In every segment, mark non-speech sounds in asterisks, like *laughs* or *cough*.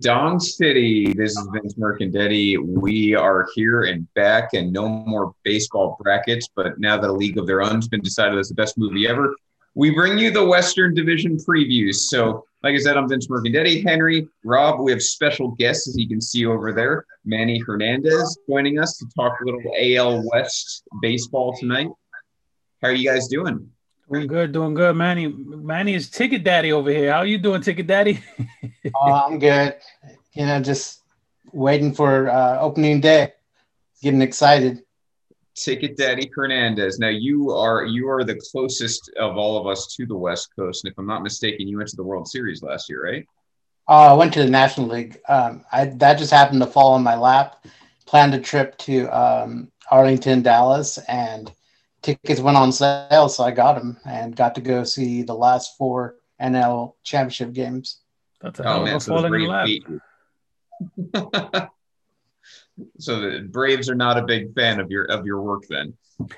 Dong City. This is Vince Mercandetti. We are here and back, and no more baseball brackets. But now that a league of their own has been decided as the best movie ever, we bring you the Western Division previews. So, like I said, I'm Vince Mercandetti. Henry, Rob, we have special guests, as you can see over there. Manny Hernandez joining us to talk a little AL West baseball tonight. How are you guys doing? Doing good, doing good. Manny, Manny is ticket daddy over here. How you doing, ticket daddy? *laughs* oh, I'm good. You know, just waiting for uh, opening day. Getting excited. Ticket Daddy Hernandez. Now you are you are the closest of all of us to the West Coast, and if I'm not mistaken, you went to the World Series last year, right? Oh, I went to the National League. Um, I that just happened to fall on my lap. Planned a trip to um, Arlington, Dallas, and tickets went on sale, so I got them and got to go see the last four NL championship games. That's a oh, hell man, so falling in lap. *laughs* so the Braves are not a big fan of your of your work then.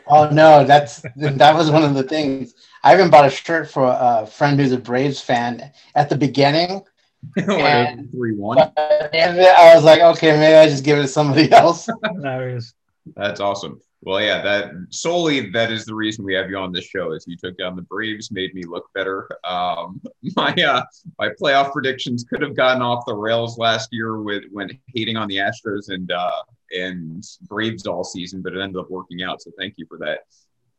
Oh no, that's that was one of the things. I even bought a shirt for a friend who's a Braves fan at the beginning. *laughs* and, three one. And I was like, okay, maybe I just give it to somebody *laughs* else. That's awesome. Well, yeah, that solely that is the reason we have you on this show. Is you took down the Braves, made me look better. Um, *laughs* my uh, my playoff predictions could have gotten off the rails last year with when hating on the Astros and uh, and Braves all season, but it ended up working out. So thank you for that.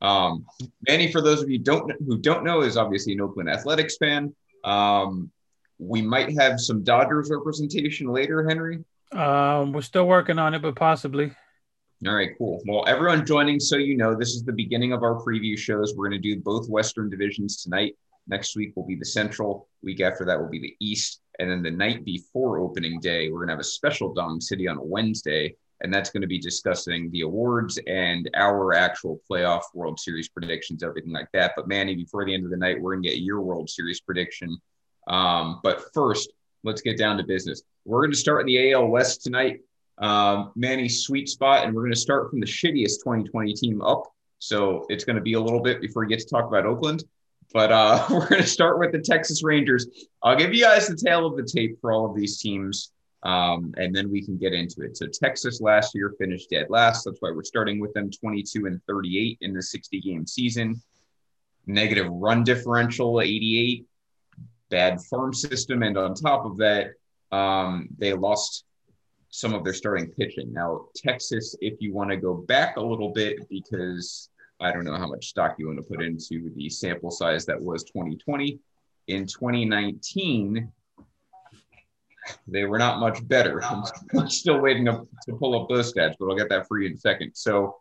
Um, Manny, for those of you don't who don't know, is obviously an Oakland Athletics fan. Um, we might have some Dodgers representation later, Henry. Um, we're still working on it, but possibly. All right, cool. Well, everyone joining, so you know, this is the beginning of our preview shows. We're going to do both Western divisions tonight. Next week will be the Central. Week after that will be the East. And then the night before opening day, we're going to have a special Dong City on a Wednesday. And that's going to be discussing the awards and our actual playoff World Series predictions, everything like that. But Manny, before the end of the night, we're going to get your World Series prediction. Um, but first, let's get down to business. We're going to start in the AL West tonight um, Manny's sweet spot, and we're going to start from the shittiest 2020 team up. So it's going to be a little bit before we get to talk about Oakland. But uh, *laughs* we're going to start with the Texas Rangers. I'll give you guys the tail of the tape for all of these teams, um, and then we can get into it. So Texas last year finished dead last. That's why we're starting with them 22 and 38 in the 60 game season. Negative run differential 88, bad farm system, and on top of that, um, they lost some of their starting pitching. Now, Texas, if you want to go back a little bit, because I don't know how much stock you want to put into the sample size that was 2020. In 2019, they were not much better. *laughs* I'm still waiting to, to pull up those stats, but I'll get that for you in a second. So,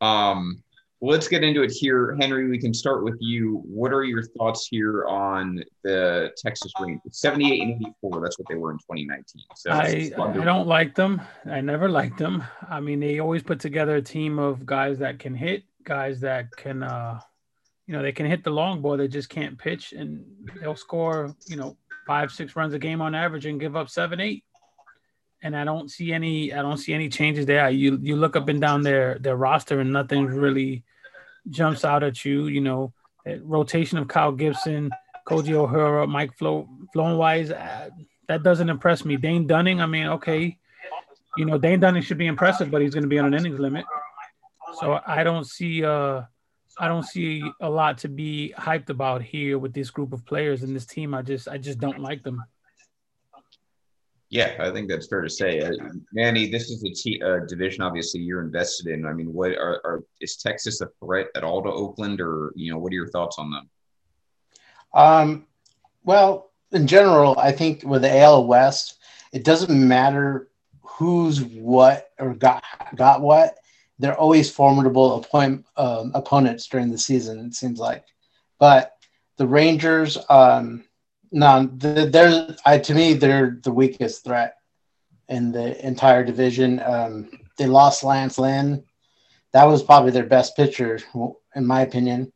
um, let's get into it here. Henry, we can start with you. What are your thoughts here on the Texas Rangers? 78 and 84, that's what they were in 2019. So I, I don't like them. I never liked them. I mean, they always put together a team of guys that can hit, guys that can, uh, you know, they can hit the long ball. They just can't pitch, and they'll score, you know, five, six runs a game on average and give up seven, eight and I don't see any I don't see any changes there. You you look up and down their their roster and nothing really jumps out at you. You know, rotation of Kyle Gibson, Kohei Arihara, Mike Flo Flownwise, uh, that doesn't impress me. Dane Dunning, I mean, okay, you know, Dane Dunning should be impressive, but he's going to be on an innings limit. So I don't see uh I don't see a lot to be hyped about here with this group of players and this team. I just I just don't like them. Yeah, I think that's fair to say. Uh, Manny, this is a t- uh, division obviously you're invested in. I mean, what are, are, is Texas a threat at all to Oakland, or you know, what are your thoughts on them? Um, well, in general, I think with the AL West, it doesn't matter who's what or got got what. They're always formidable opponent, um, opponents during the season. It seems like, but the Rangers. Um, no, they're I to me they're the weakest threat in the entire division. Um, they lost Lance Lynn. That was probably their best pitcher, in my opinion.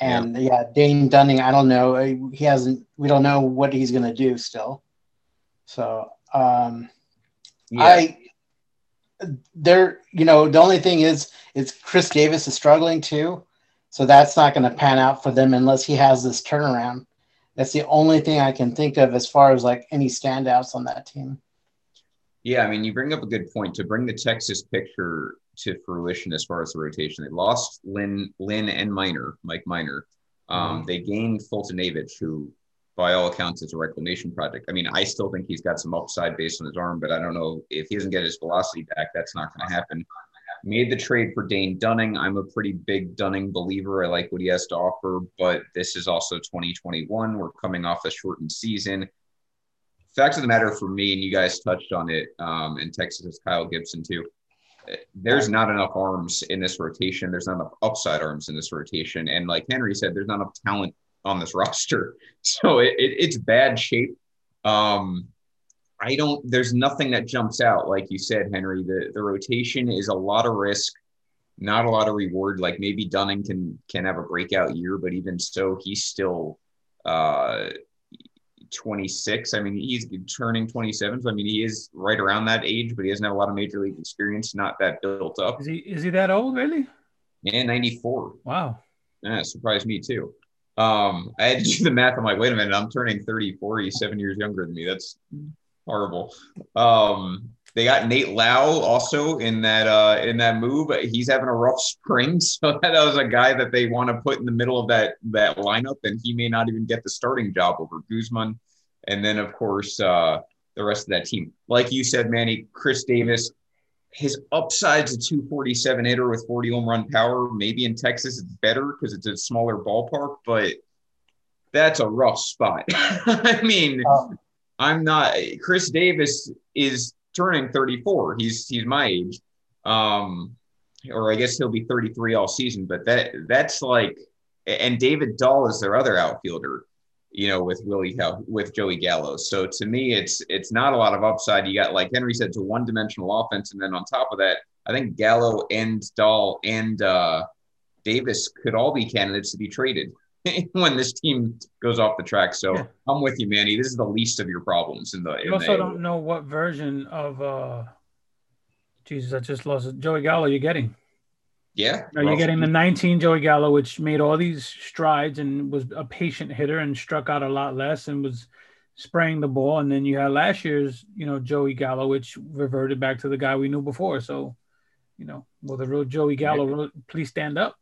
And yeah, yeah Dane Dunning, I don't know. He hasn't. We don't know what he's going to do still. So um, yeah. I, they're you know the only thing is it's Khris Davis is struggling too, so that's not going to pan out for them unless he has this turnaround That's the only thing I can think of as far as like any standouts on that team. Yeah, I mean, you bring up a good point. To bring the Texas picture to fruition as far as the rotation, they lost Lynn, Lynn and Minor, Mike Minor. Um, mm-hmm. They gained Foltynewicz, who, by all accounts, is a reclamation project. I mean, I still think he's got some upside based on his arm, but I don't know if he doesn't get his velocity back, that's not going to happen. Made the trade for Dane Dunning. I'm a pretty big Dunning believer. I like what he has to offer, but this is also 2021. We're coming off a shortened season. Fact of the matter for me, and you guys touched on it, um, in Texas, Kyle Gibson too. There's not enough arms in this rotation. There's not enough upside arms in this rotation, and like Henry said, there's not enough talent on this *laughs* roster. So it, it, it's bad shape. Um, I don't, there's nothing that jumps out. Like you said, Henry, the, the rotation is a lot of risk, not a lot of reward. Like maybe Dunning can, can have a breakout year, but even so, he's still, uh, 26. I mean, he's turning 27. So, I mean, he is right around that age, but he doesn't have a lot of major league experience, not that built up. Is he, is he that old, really? Yeah, 94. Wow. Yeah, surprised me too. Um, I had to do the math. I'm like, wait a minute, I'm turning 34. He's seven years younger than me. That's horrible. Um, they got Nate Lowe also in that uh, in that move. He's having a rough spring, *laughs* so that was a guy that they want to put in the middle of that that lineup, and he may not even get the starting job over Guzman. And then of course uh, the rest of that team, like you said, Manny, Khris Davis. His upside's a 247 hitter with 40 home run power. Maybe in Texas it's better because it's a smaller ballpark, but that's a rough spot. *laughs* I mean, uh, I'm not. Khris Davis is turning 34. He's he's my age, um, or I guess he'll be 33 all season. But that that's like, and David Dahl is their other outfielder. You know, with Willie with Joey Gallo. So to me, it's it's not a lot of upside. You got like Henry said, to one dimensional offense, and then on top of that, I think Gallo and Dahl and uh, Davis could all be candidates to be traded. *laughs* when this team goes off the track. So yeah. I'm with you, Manny. This is the least of your problems in the. You also the don't know what version of uh Jesus, I just lost it. Joey Gallo you're getting. Yeah. Are you getting the 19 Joey Gallo, which made all these strides and was a patient hitter and struck out a lot less and was spraying the ball. And then you had last year's, you know, Joey Gallo, which reverted back to the guy we knew before. So, you know, will the real Joey Gallo please stand up?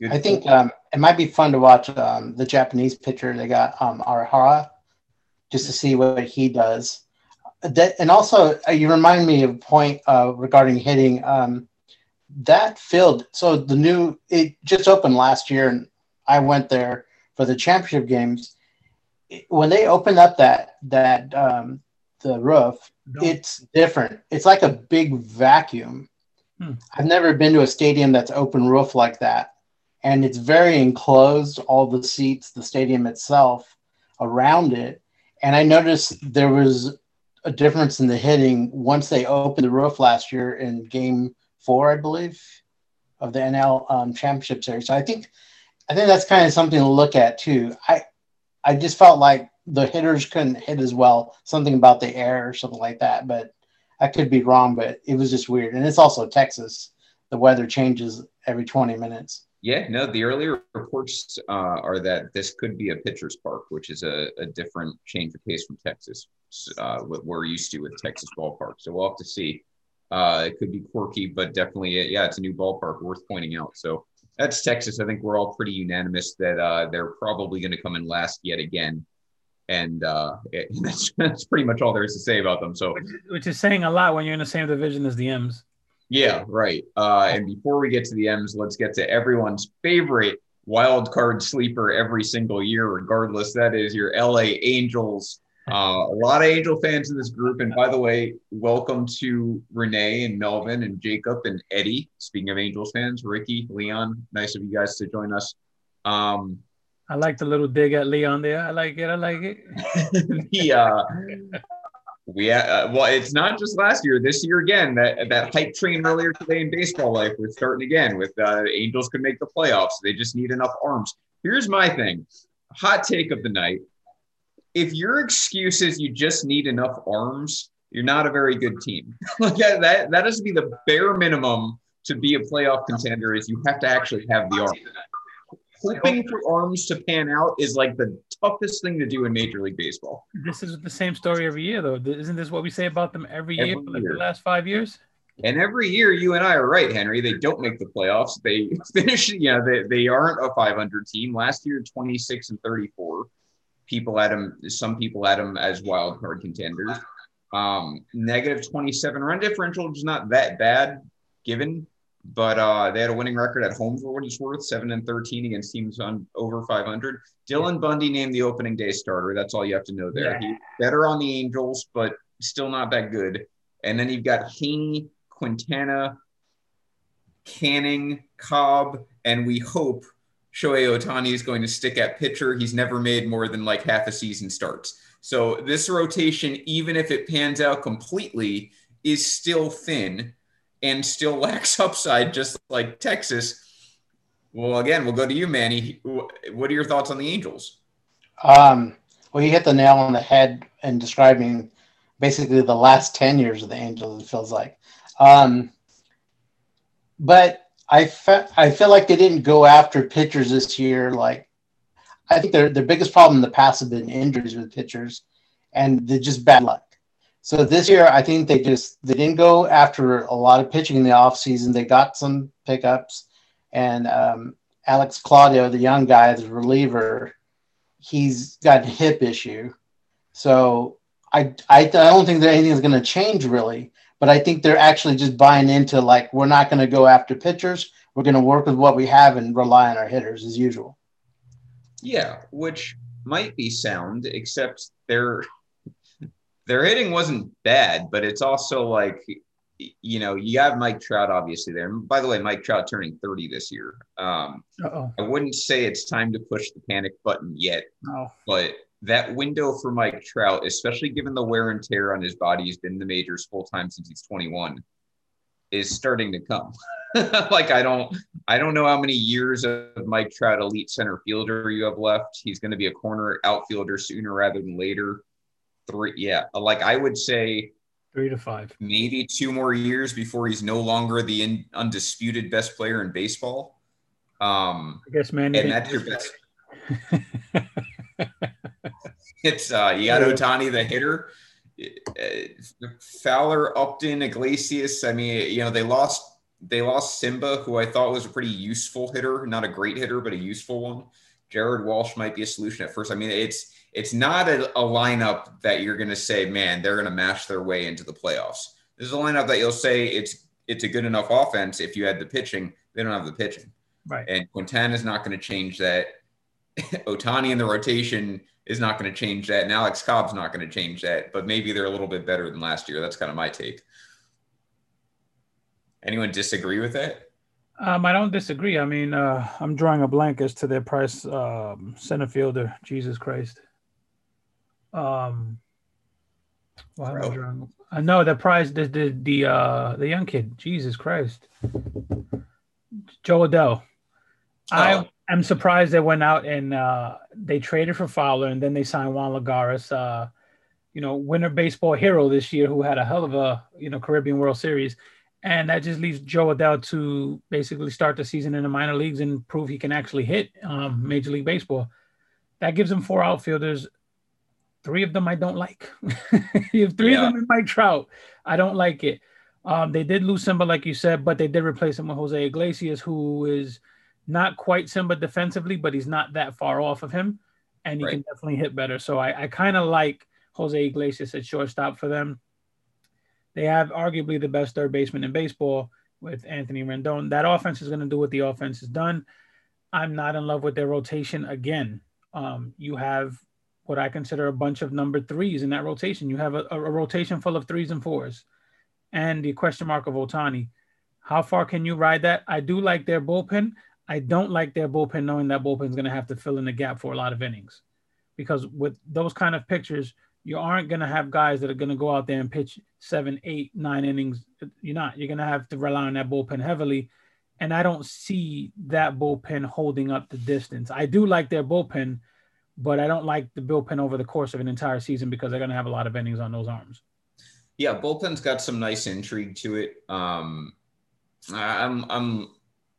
Good I think um, it might be fun to watch um, the Japanese pitcher. They got um, Arihara just to see what he does. That, and also, uh, you remind me of a point uh, regarding hitting. Um, that field, so the new, it just opened last year, and I went there for the championship games. When they opened up that that um, the roof, no. it's different. It's like a big vacuum. Hmm. I've never been to a stadium that's open roof like that and it's very enclosed all the seats the stadium itself around it. And i noticed there was a difference in the hitting once they opened the roof last year in game four i believe of the nl um, championship series. So i think i think that's kind of something to look at too. I i just felt like the hitters couldn't hit as well something about the air or something like that but i could be wrong but it was just weird. And it's also texas. The weather changes every 20 minutes yeah, no, the earlier reports uh, are that this could be a pitcher's park, which is a, a different change of pace from Texas, uh, what we're used to with Texas ballpark. So we'll have to see. Uh, it could be quirky, but definitely, uh, yeah, it's a new ballpark worth pointing out. So that's Texas. I think we're all pretty unanimous that uh, they're probably going to come in last yet again. And uh, it, *laughs* that's, that's pretty much all there is to say about them. So, which, which is saying a lot when you're in the same division as the M's. Yeah, right. Uh, and before we get to the M's, let's get to everyone's favorite wild card sleeper every single year, regardless. That is your LA Angels. Uh, a lot of Angel fans in this group. And by the way, welcome to Renee and Melvin and Jacob and Eddie. Speaking of Angels fans, Ricky, Leon, nice of you guys to join us. Um, I like the little dig at Leon there. I like it. I like it. *laughs* the uh, we uh, well, it's not just last year. This year again, that that hype train earlier today in baseball life, we're starting again with uh, Angels could make the playoffs. They just need enough arms. Here's my thing: hot take of the night. If your excuse is you just need enough arms, you're not a very good team. *laughs* like that, that has to be the bare minimum to be a playoff contender. Is you have to actually have the arms. hoping for arms to pan out is like the toughest thing to do in Major League Baseball. This is the same story every year, though. Isn't this what we say about them every, every year for like year. the last five years? And every year, you and I are right, Henry. They don't make the playoffs. They *laughs* finish, you know, they, they aren't a 500 team. Last year, 26 and 34. People had them, some people had them as wild card contenders. Um, negative 27 run differential, which is not that bad given but uh, they had a winning record at home for what it's worth, seven and thirteen against teams on over 500. Dylan Bundy named the opening day starter. That's all you have to know there. Yeah. Better on the Angels, but still not that good. And then you've got Heaney, Quintana, Canning, Cobb, and we hope Shohei Ohtani is going to stick at pitcher. He's never made more than like half a season starts. So this rotation, even if it pans out completely, is still thin and still lacks *laughs* upside, just like Texas. Well, again, we'll go to you, Manny. What are your thoughts on the Angels? Um, well, you hit the nail on the head in describing basically the last 10 years of the Angels, it feels like. Um, but I, fe- I feel like they didn't go after pitchers this year. Like, I think their, their biggest problem in the past have been injuries with pitchers and just bad luck. So this year, I think they just they didn't go after a lot of pitching in the offseason. They got some pickups, and um, Alex Claudio, the young guy, the reliever, he's got a hip issue. So I I, I don't think that anything's going to change really. But I think they're actually just buying into like we're not going to go after pitchers. We're going to work with what we have and rely on our hitters as usual. Yeah, which might be sound, except they're their hitting wasn't bad, but it's also like you know, you have Mike Trout obviously there. And by the way, Mike Trout turning 30 this year. Um, I wouldn't say it's time to push the panic button yet, no. but that window for Mike Trout, especially given the wear and tear on his body, he's been in the majors full time since he's 21, is starting to come. *laughs* like I don't, I don't know how many years of Mike Trout elite center fielder you have left. He's going to be a corner outfielder sooner rather than later three. Yeah, like I would say three to five, maybe two more years before he's no longer the in, undisputed best player in baseball. Um, I guess, man, and that's your best. *laughs* it's uh, you got Ohtani, the hitter. Uh, Fowler, Upton, Iglesias. I mean, you know, they lost they lost Simba, who I thought was a pretty useful hitter, not a great hitter, but a useful one. Jared Walsh might be a solution at first. I mean, it's it's not a, a lineup that you're going to say, man, they're going to mash their way into the playoffs. This is a lineup that you'll say it's it's a good enough offense if you had the pitching. They don't have the pitching, right? And Quintana is not going to change that. *laughs* Ohtani in the rotation is not going to change that, and Alex Cobb's not going to change that. But maybe they're a little bit better than last year. That's kind of my take. Anyone disagree with that? Um, I don't disagree. I mean, uh, I'm drawing a blank as to their price um, center fielder. Jesus Christ. Um, am I drawing? Uh, no, the prize, the the the uh the young kid. Jesus Christ, Jo Adell. Oh. I am surprised they went out and uh, they traded for Fowler and then they signed Juan Lagares, uh, you know, winter baseball hero this year who had a hell of a you know Caribbean World Series, and that just leaves Jo Adell to basically start the season in the minor leagues and prove he can actually hit um, Major League Baseball. That gives him four outfielders three of them I don't like. *laughs* you have three yeah. of them in Mike Trout. I don't like it. Um, they did lose Simba, like you said, but they did replace him with Jose Iglesias, who is not quite Simba defensively, but he's not that far off of him, and he right. can definitely hit better. So I, I kind of like Jose Iglesias at shortstop for them. They have arguably the best third baseman in baseball with Anthony Rendon. That offense is going to do what the offense has done. I'm not in love with their rotation again. Um, you have what I consider a bunch of number threes in that rotation. You have a, a, rotation full of threes and fours, and the question mark of Ohtani. How far can you ride that? I do like their bullpen. I don't like their bullpen, knowing that bullpen is going to have to fill in the gap for a lot of innings, because with those kind of pictures, you aren't going to have guys that are going to go out there and pitch seven, eight, nine innings. You're not. You're going to have to rely on that bullpen heavily. And I don't see that bullpen holding up the distance. I do like their bullpen but I don't like the bullpen over the course of an entire season because they're going to have a lot of innings on those arms. Yeah, bullpen's got some nice intrigue to it. Um, I'm I'm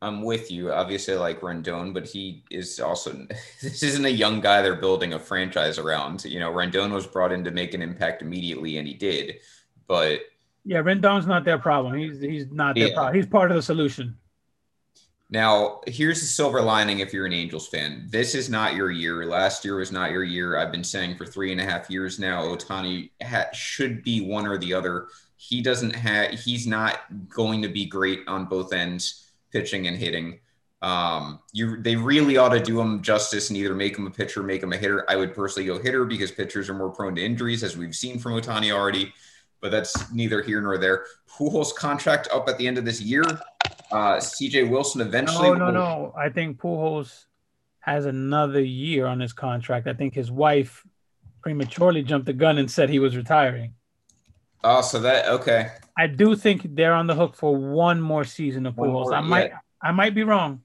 I'm with you. Obviously, I like Rendon, but he is also *laughs* this isn't a young guy they're building a franchise around. You know, Rendon was brought in to make an impact immediately, and he did. But yeah, Rendon's not their problem. He's he's not their Yeah. problem. He's part of the solution. Now here's the silver lining if you're an Angels fan. This is not your year. Last year was not your year. I've been saying for three and a half years now, Ohtani ha- should be one or the other. He doesn't have. He's not going to be great on both ends, pitching and hitting. Um, you they really ought to do him justice and either make him a pitcher, make him a hitter. I would personally go hitter because pitchers are more prone to injuries, as we've seen from Ohtani already. But that's neither here nor there. Pujols contract up at the end of this year. Uh, CJ Wilson eventually. No, no, will- no. I think Pujols has another year on his contract. I think his wife prematurely jumped the gun and said he was retiring. Oh, so that okay. I do think they're on the hook for one more season of Pujols. I might, yeah. I might be wrong.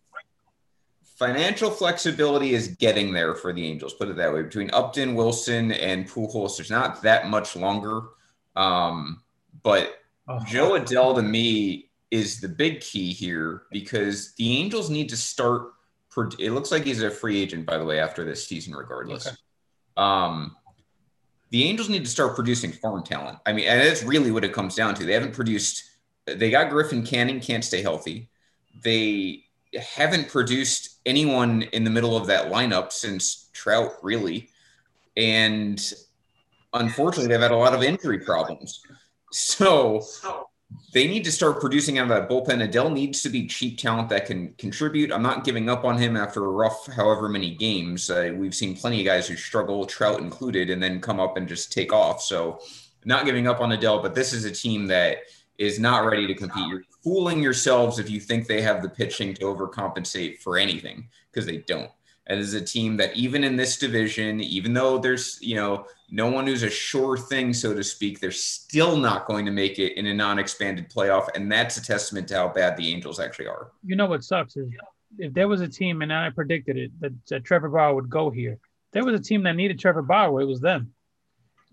Financial flexibility is getting there for the Angels. Put it that way. Between Upton, Wilson, and Pujols, there's not that much longer. Um, but Oh, Jo Adell to me is the big key here because the Angels need to start. pro- It looks like he's a free agent, by the way, after this season, regardless. Okay. Um, the Angels need to start producing farm talent. I mean, and that's really what it comes down to. They haven't produced. They got Griffin Canning, can't stay healthy. They haven't produced anyone in the middle of that lineup since Trout, really. And unfortunately, they've had a lot of injury problems. So they need to start producing out of that bullpen. Adell needs to be cheap talent that can contribute. I'm not giving up on him after a rough, however many games. Uh, we've seen plenty of guys who struggle, Trout included, and then come up and just take off. So, not giving up on Adell, but this is a team that is not ready to compete. You're fooling yourselves if you think they have the pitching to overcompensate for anything because they don't. And it is a team that even in this division, even though there's you know no one who's a sure thing, so to speak, they're still not going to make it in a non-expanded playoff, and that's a testament to how bad the Angels actually are. You know what sucks is if there was a team, and I predicted it, that, that Trevor Bauer would go here. There was a team that needed Trevor Bauer. It was them.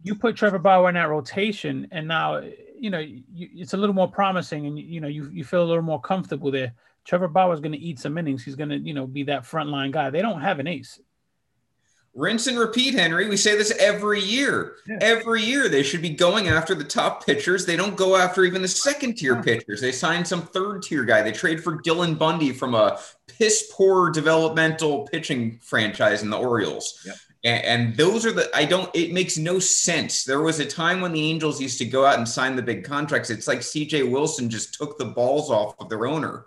You put Trevor Bauer in that rotation, and now you know you, it's a little more promising, and you know you you feel a little more comfortable there. Trevor Bauer is going to eat some innings. He's going to you know be that frontline guy. They don't have an ace. Rinse and repeat, Henry. We say this every year. Yeah. Every year, they should be going after the top pitchers. They don't go after even the second tier pitchers. They sign some third tier guy. They trade for Dylan Bundy from a piss poor developmental pitching franchise in the Orioles. Yep. And, and those are the, I don't, it makes no sense. There was a time when the Angels used to go out and sign the big contracts. It's like CJ Wilson just took the balls off of their owner.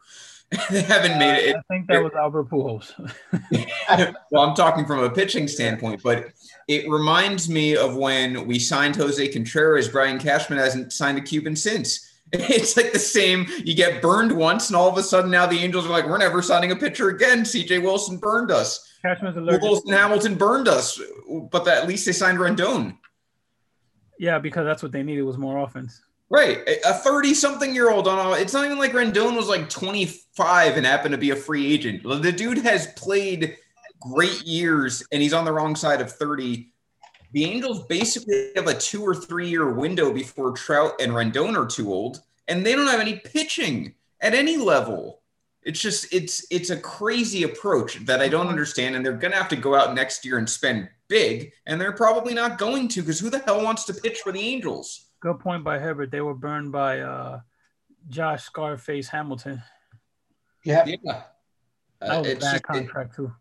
They haven't made it. I think that was Albert Pujols. *laughs* well, I'm talking from a pitching standpoint, but it reminds me of when we signed Jose Contreras. Brian Cashman hasn't signed a Cuban since. *laughs* It's like the same. You get burned once, and all of a sudden now the Angels are like, we're never signing a pitcher again. CJ Wilson burned us. Cashman's allergic. Wilson Hamilton burned us, but at least they signed Rendon. Yeah, because that's what they needed was more offense. Right. A 30 something year old on a, it's not even like Rendon was like 25 and happened to be a free agent. The dude has played great years and he's on the wrong side of 30. The Angels basically have a two or three year window before Trout and Rendon are too old, and they don't have any pitching at any level. It's just it's it's a crazy approach that I don't mm-hmm. understand, and they're gonna have to go out next year and spend big, and they're probably not going to because who the hell wants to pitch for the Angels? Good point by Herbert. They were burned by uh, Josh Scarface Hamilton. Yeah. Yeah. That Uh, was a it's, bad just- it- contract too.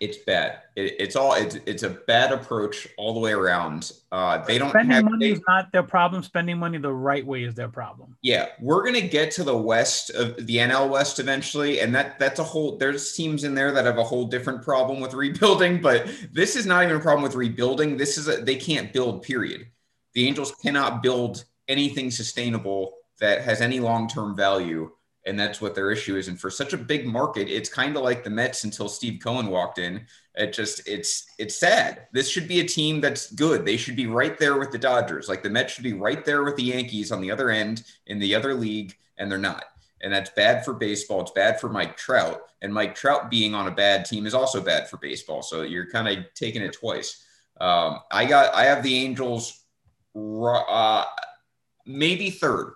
it's bad. It, it's all it's, it's a bad approach all the way around. Uh, they don't Spending have. money they- is not their problem. Spending money the right way is their problem. yeah, we're gonna get to the West of the NL West eventually, and that that's a whole. There's teams in there that have a whole different problem with rebuilding, but this is not even a problem with rebuilding. This is a they can't build. Period. The Angels cannot build anything sustainable that has any long term value. And that's what their issue is. And for such a big market, it's kind of like the Mets until Steve Cohen walked in. It just it's it's sad. This should be a team that's good. They should be right there with the Dodgers. Like the Mets should be right there with the Yankees on the other end in the other league, and they're not. And that's bad for baseball. It's bad for Mike Trout. And Mike Trout being on a bad team is also bad for baseball. So you're kind of taking it twice. Um, I got I have the Angels uh, maybe third.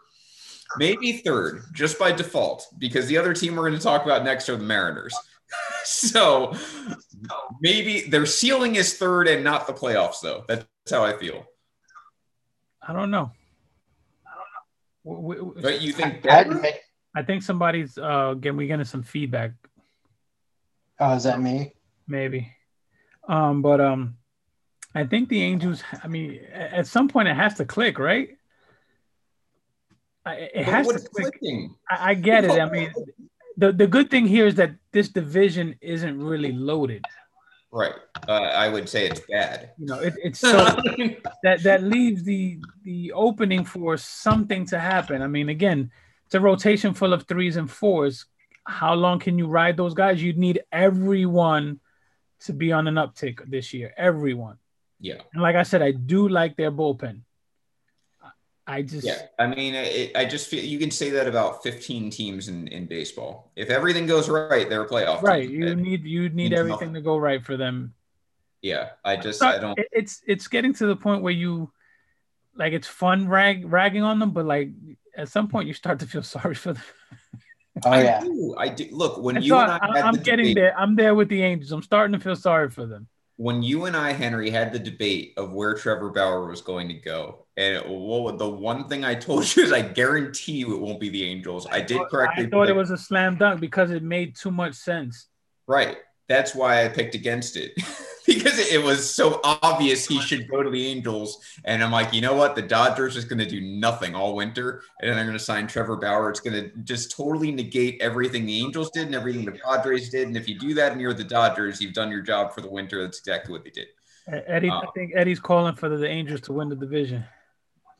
maybe third, just by default, because the other team we're going to talk about next are the Mariners. *laughs* so maybe their ceiling is third and not the playoffs, though. That's how I feel. I don't know. I don't know. But you think I, I think somebody's uh again we getting some feedback. Oh, is that me? Maybe. Um, but um I think the Angels I mean at some point it has to click, right? It has to click. I, I get it. I mean the, the good thing here is that this division isn't really loaded. Right. Uh, I would say it's bad. You know, it, it's *laughs* so that that leaves the the opening for something to happen. I mean, again, it's a rotation full of threes and fours. How long can you ride those guys? You'd need everyone to be on an uptick this year. Everyone. Yeah. And like I said, I do like their bullpen. I just yeah. I mean, it, I just feel you can say that about 15 teams in, in baseball. If everything goes right, they're a playoff. Right. You need you need everything to go right for them. Yeah, I just I don't. It's it's getting to the point where you like it's fun rag ragging on them, but like at some point you start to feel *laughs* sorry for them. Oh yeah, I do. I do. Look, when you and I, I'm the getting debate, there. I'm there with the Angels. I'm starting to feel sorry for them when you and I, Henry, had the debate of where Trevor Bauer was going to go, and well, the one thing I told you is I guarantee you it won't be the Angels. I did correctly. I thought it was a slam dunk because it made too much sense. Right. That's why I picked against it. *laughs* because it was so obvious he should go to the Angels. And I'm like, you know what? The Dodgers is going to do nothing all winter. And then they're going to sign Trevor Bauer. It's going to just totally negate everything the Angels did and everything the Padres did. And if you do that and you're the Dodgers, you've done your job for the winter. That's exactly what they did. Eddie, um, I think Eddie's calling for the Angels to win the division.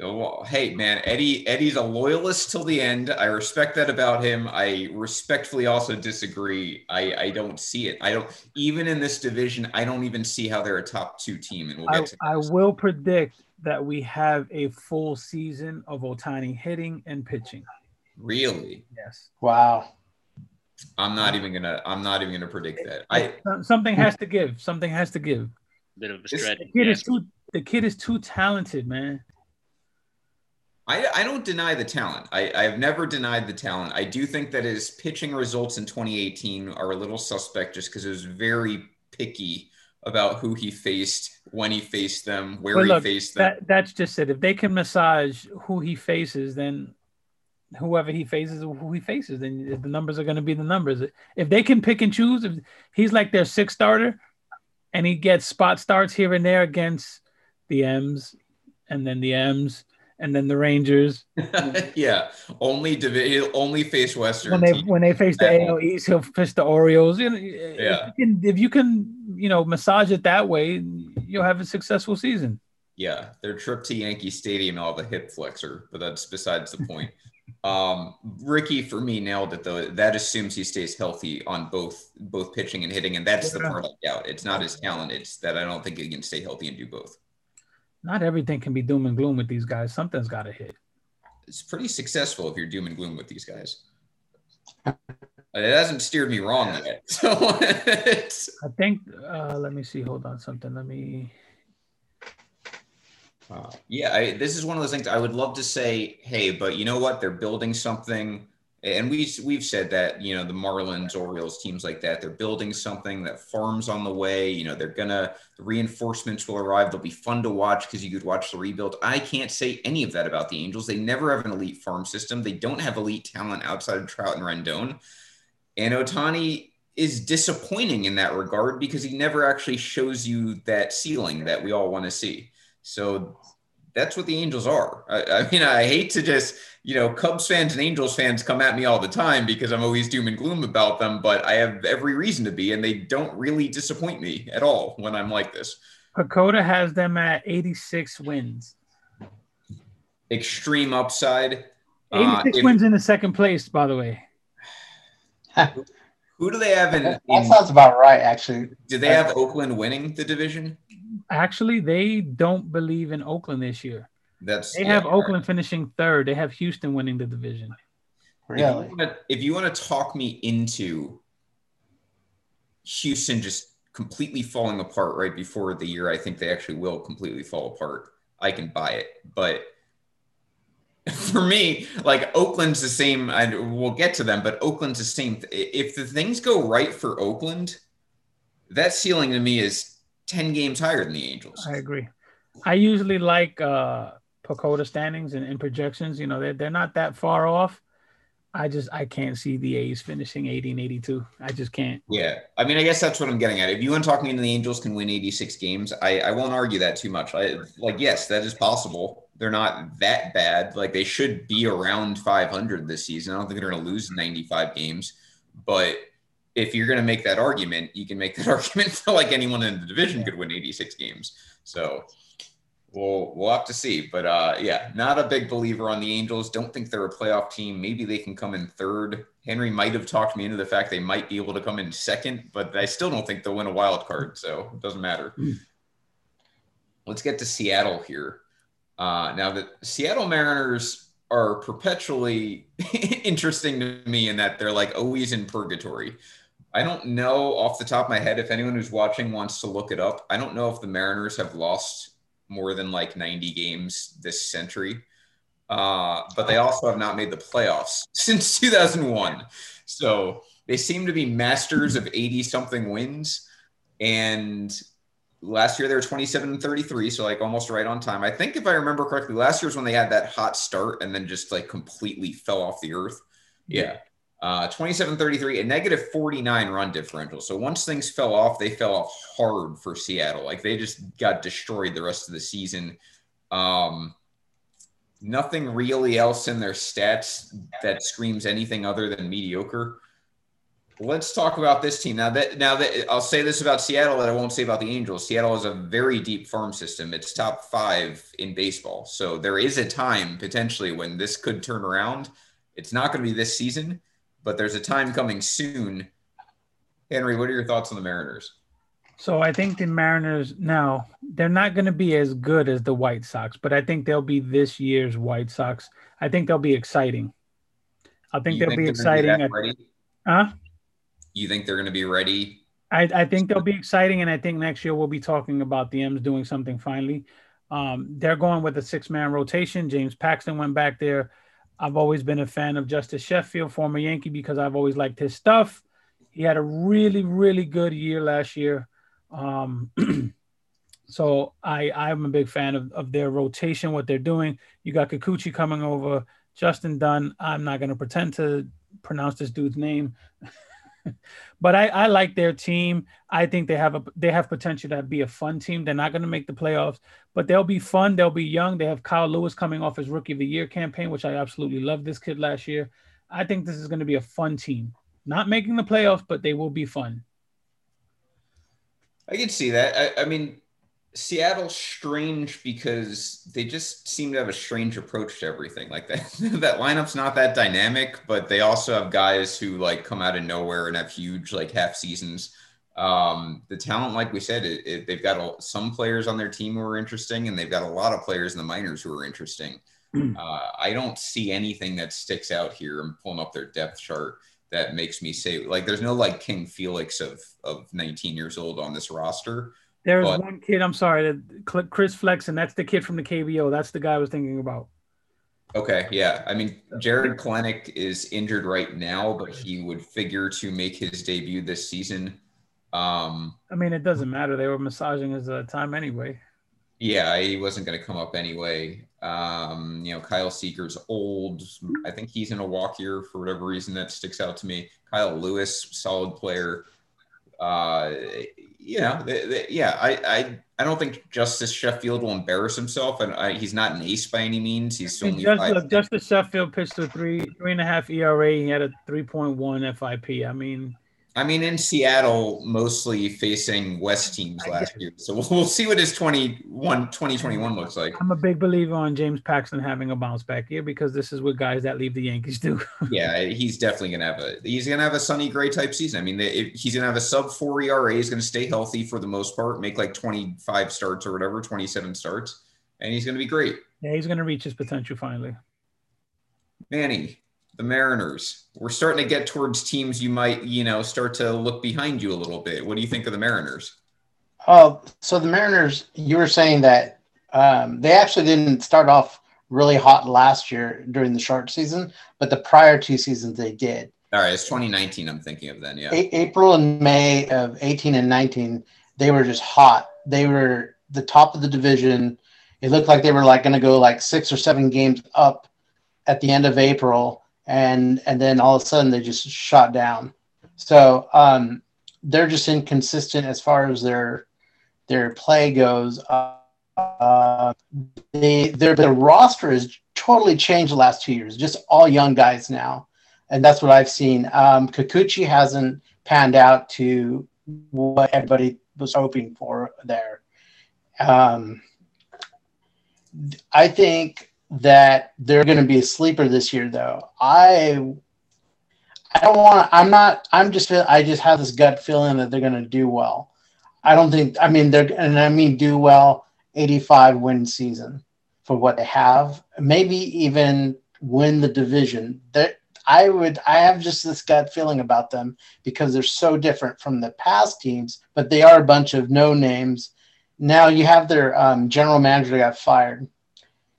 Oh, well, hey man, Eddie Eddie's a loyalist till the end. I respect that about him. I respectfully also disagree. I I don't see it. I don't even in this division. I don't even see how they're a top two team. And we'll get I, to. I will predict that we have a full season of Ohtani hitting and pitching. Really? Yes. Wow. I'm not even gonna. I'm not even gonna predict that. I something has to give. Something has to give. Bit of a stretch. The kid yeah. is too. The kid is too talented, man. I, I don't deny the talent. I, I've never denied the talent. I do think that his pitching results in 2018 are a little suspect just because it was very picky about who he faced, when he faced them, where look, he faced them. That, that's just it. If they can massage who he faces, then whoever he faces, who he faces, then the numbers are going to be the numbers. If they can pick and choose, if he's like their sixth starter and he gets spot starts here and there against the M's and then the M's and then the Rangers. *laughs* yeah, only divi- only face Western. When they when they face the AL East, he'll face the Orioles. You know, yeah. If you, can, if you can, you know, massage it that way, you'll have a successful season. Yeah, their trip to Yankee Stadium, all the hip flexor, but that's besides the point. um, Ricky, for me, nailed it though. That assumes he stays healthy on both both pitching and hitting, and that's yeah. the part I doubt. It's not his talent; it's that I don't think he can stay healthy and do both not everything can be doom and gloom with these guys. Something's got to hit. It's pretty successful if you're doom and gloom with these guys. *laughs* It hasn't steered me wrong yet. *laughs* So I think. Uh, let me see. Hold on, something. Let me. Uh, yeah, I, this is one of those things I would love to say, hey, but you know what? They're building something and we we've said that you know the Marlins, Orioles, teams like that, they're building something that farms on the way. You know they're gonna the reinforcements will arrive. They'll be fun to watch because you could watch the rebuild. I can't say any of that about the Angels. They never have an elite farm system. They don't have elite talent outside of Trout and Rendon. And Ohtani is disappointing in that regard because he never actually shows you that ceiling that we all want to see. So that's what the Angels are. I, I, mean, I hate to just, you know, Cubs fans and Angels fans come at me all the time because I'm always doom and gloom about them, but I have every reason to be, and they don't really disappoint me at all when I'm like this. PECOTA has them at 86 wins. Extreme upside. 86 uh, if, wins in the second place, by the way. *laughs* who do they have in? That, that sounds about right, actually. Do they have Oakland winning the division? Actually, they don't believe in Oakland this year. That's they have Oakland right. finishing third. They have Houston winning the division. Really? If you want to talk me into Houston just completely falling apart right before the year, I think they actually will completely fall apart. I can buy it, but *laughs* for me, like Oakland's the same. I we'll get to them, but Oakland's the same. If the things go right for Oakland, that ceiling to me is ten games higher than the Angels. I agree. I usually like uh PECOTA standings and, and projections. You know, they're they're not that far off. I just I can't see the A's finishing 80 and 82. I just can't. Yeah, I mean, I guess that's what I'm getting at. If you talking to the Angels can win 86 games, I, I won't argue that too much. I like yes, that is possible. They're not that bad. Like they should be around 500 this season. I don't think they're going to lose 95 games, but if you're going to make that argument, you can make that *laughs* argument feel like anyone in the division could win 86 games. So we'll we'll have to see. But uh, yeah, not a big believer on the Angels. Don't think they're a playoff team. Maybe they can come in third. Henry might have talked me into the fact they might be able to come in second, but I still don't think they'll win a wild card. So it doesn't matter. Mm. Let's get to Seattle here. Uh, now the Seattle Mariners are perpetually *laughs* interesting to me in that they're like always in purgatory. I don't know off the top of my head if anyone who's watching wants to look it up. I don't know if the Mariners have lost more than like 90 games this century. Uh, but they also have not made the playoffs *laughs* since 2001. So they seem to be masters of 80 something wins. And last year they were 27 and 33. So like almost right on time. I think if I remember correctly, last year was when they had that hot start and then just like completely fell off the earth. Yeah. Uh, 27 33, a negative 49 run differential. So once things fell off, they fell off hard for Seattle. Like they just got destroyed the rest of the season. Um, nothing really else in their stats that screams anything other than mediocre. Let's talk about this team now. That now that I'll say this about Seattle that I won't say about the Angels. Seattle has a very deep farm system. It's top five in baseball. So there is a time potentially when this could turn around. It's not going to be this season but there's a time coming soon. Henry, what are your thoughts on the Mariners? So I think the Mariners now they're not going to be as good as the White Sox, but I think they'll be this year's White Sox. I think they'll be exciting. I think they'll think be exciting. Be huh? You think they're going to be ready? I, I think they'll be exciting, and I think next year we'll be talking about the M's doing something finally. Um, they're going with a six-man rotation. James Paxton went back there. I've always been a fan of Justus Sheffield, former Yankee, because I've always liked his stuff. He had a really, really good year last year. Um, *clears throat* so I, I'm a big fan of, of their rotation, what they're doing. You got Kikuchi coming over, Justin Dunn. I'm not going to pretend to pronounce this dude's name. *laughs* *laughs* but I, I like their team. I think they have a they have potential to be a fun team. They're not going to make the playoffs, but they'll be fun. They'll be young. They have Kyle Lewis coming off his rookie of the year campaign, which I absolutely love this kid last year. I think this is going to be a fun team. Not making the playoffs, but they will be fun. I can see that. I, I mean, Seattle's strange because they just seem to have a strange approach to everything. Like *laughs* that, that lineup's not that dynamic, but they also have guys who like come out of nowhere and have huge like half seasons. Um, the talent, like we said, it, it, they've got a, some players on their team who are interesting, and they've got a lot of players in the minors who are interesting. Hmm. Uh, I don't see anything that sticks out here. I'm pulling up their depth chart that makes me say like there's no like King Felix of of 19 years old on this roster. There's but, one kid. I'm sorry, Chris Flexen. That's the kid from the KBO. That's the guy I was thinking about. Okay, yeah. I mean, Jarred Kelenic is injured right now, but he would figure to make his debut this season. Um, I mean, it doesn't matter. They were massaging his uh, time anyway. Yeah, he wasn't going to come up anyway. Um, you know, Kyle Seager's old. I think he's in a walk year for whatever reason that sticks out to me. Kyle Lewis, solid player. Uh, you know, they, they, yeah, I, I, I don't think Justus Sheffield will embarrass himself, and I, he's not an ace by any means. He's only just, five. Justus Sheffield pitched a three, three and a half ERA. He had a three point one FIP. I mean, I mean, in Seattle, mostly facing West teams last year. So we'll, we'll see what his 21, 2021 looks like. I'm a big believer on James Paxton having a bounce back year because this is what guys that leave the Yankees do. *laughs* yeah, he's definitely going to have a he's going to have a Sonny Gray type season. I mean, they, he's going to have a sub four ERA. He's going to stay healthy for the most part, make like 25 starts or whatever, 27 starts, and he's going to be great. Yeah, he's going to reach his potential finally. Manny, the Mariners. We're starting to get towards teams you might, you know, start to look behind you a little bit. What do you think of the Mariners? Oh, so the Mariners, you were saying that um, they actually didn't start off really hot last year during the short season, but the prior two seasons they did. All right, it's 2019. I'm thinking of then. Yeah, A- April and May of 18 and 19, they were just hot. They were the top of the division. It looked like they were like going to go like six or seven games up at the end of April, and and then all of a sudden they just shot down. So um, they're just inconsistent as far as their their play goes. Uh, uh, they their their roster has totally changed the last two years. Just all young guys now, and that's what I've seen. Um, Kikuchi hasn't panned out to what everybody was hoping for there. Um, I think that they're going to be a sleeper this year, though. I I don't want. I'm not. I'm just. I just have this gut feeling that they're going to do well. I don't think. I mean, they're and I mean do well. 85 win season for what they have. Maybe even win the division. That I would. I have just this gut feeling about them because they're so different from the past teams. But they are a bunch of no names. Now you have their um, general manager got fired.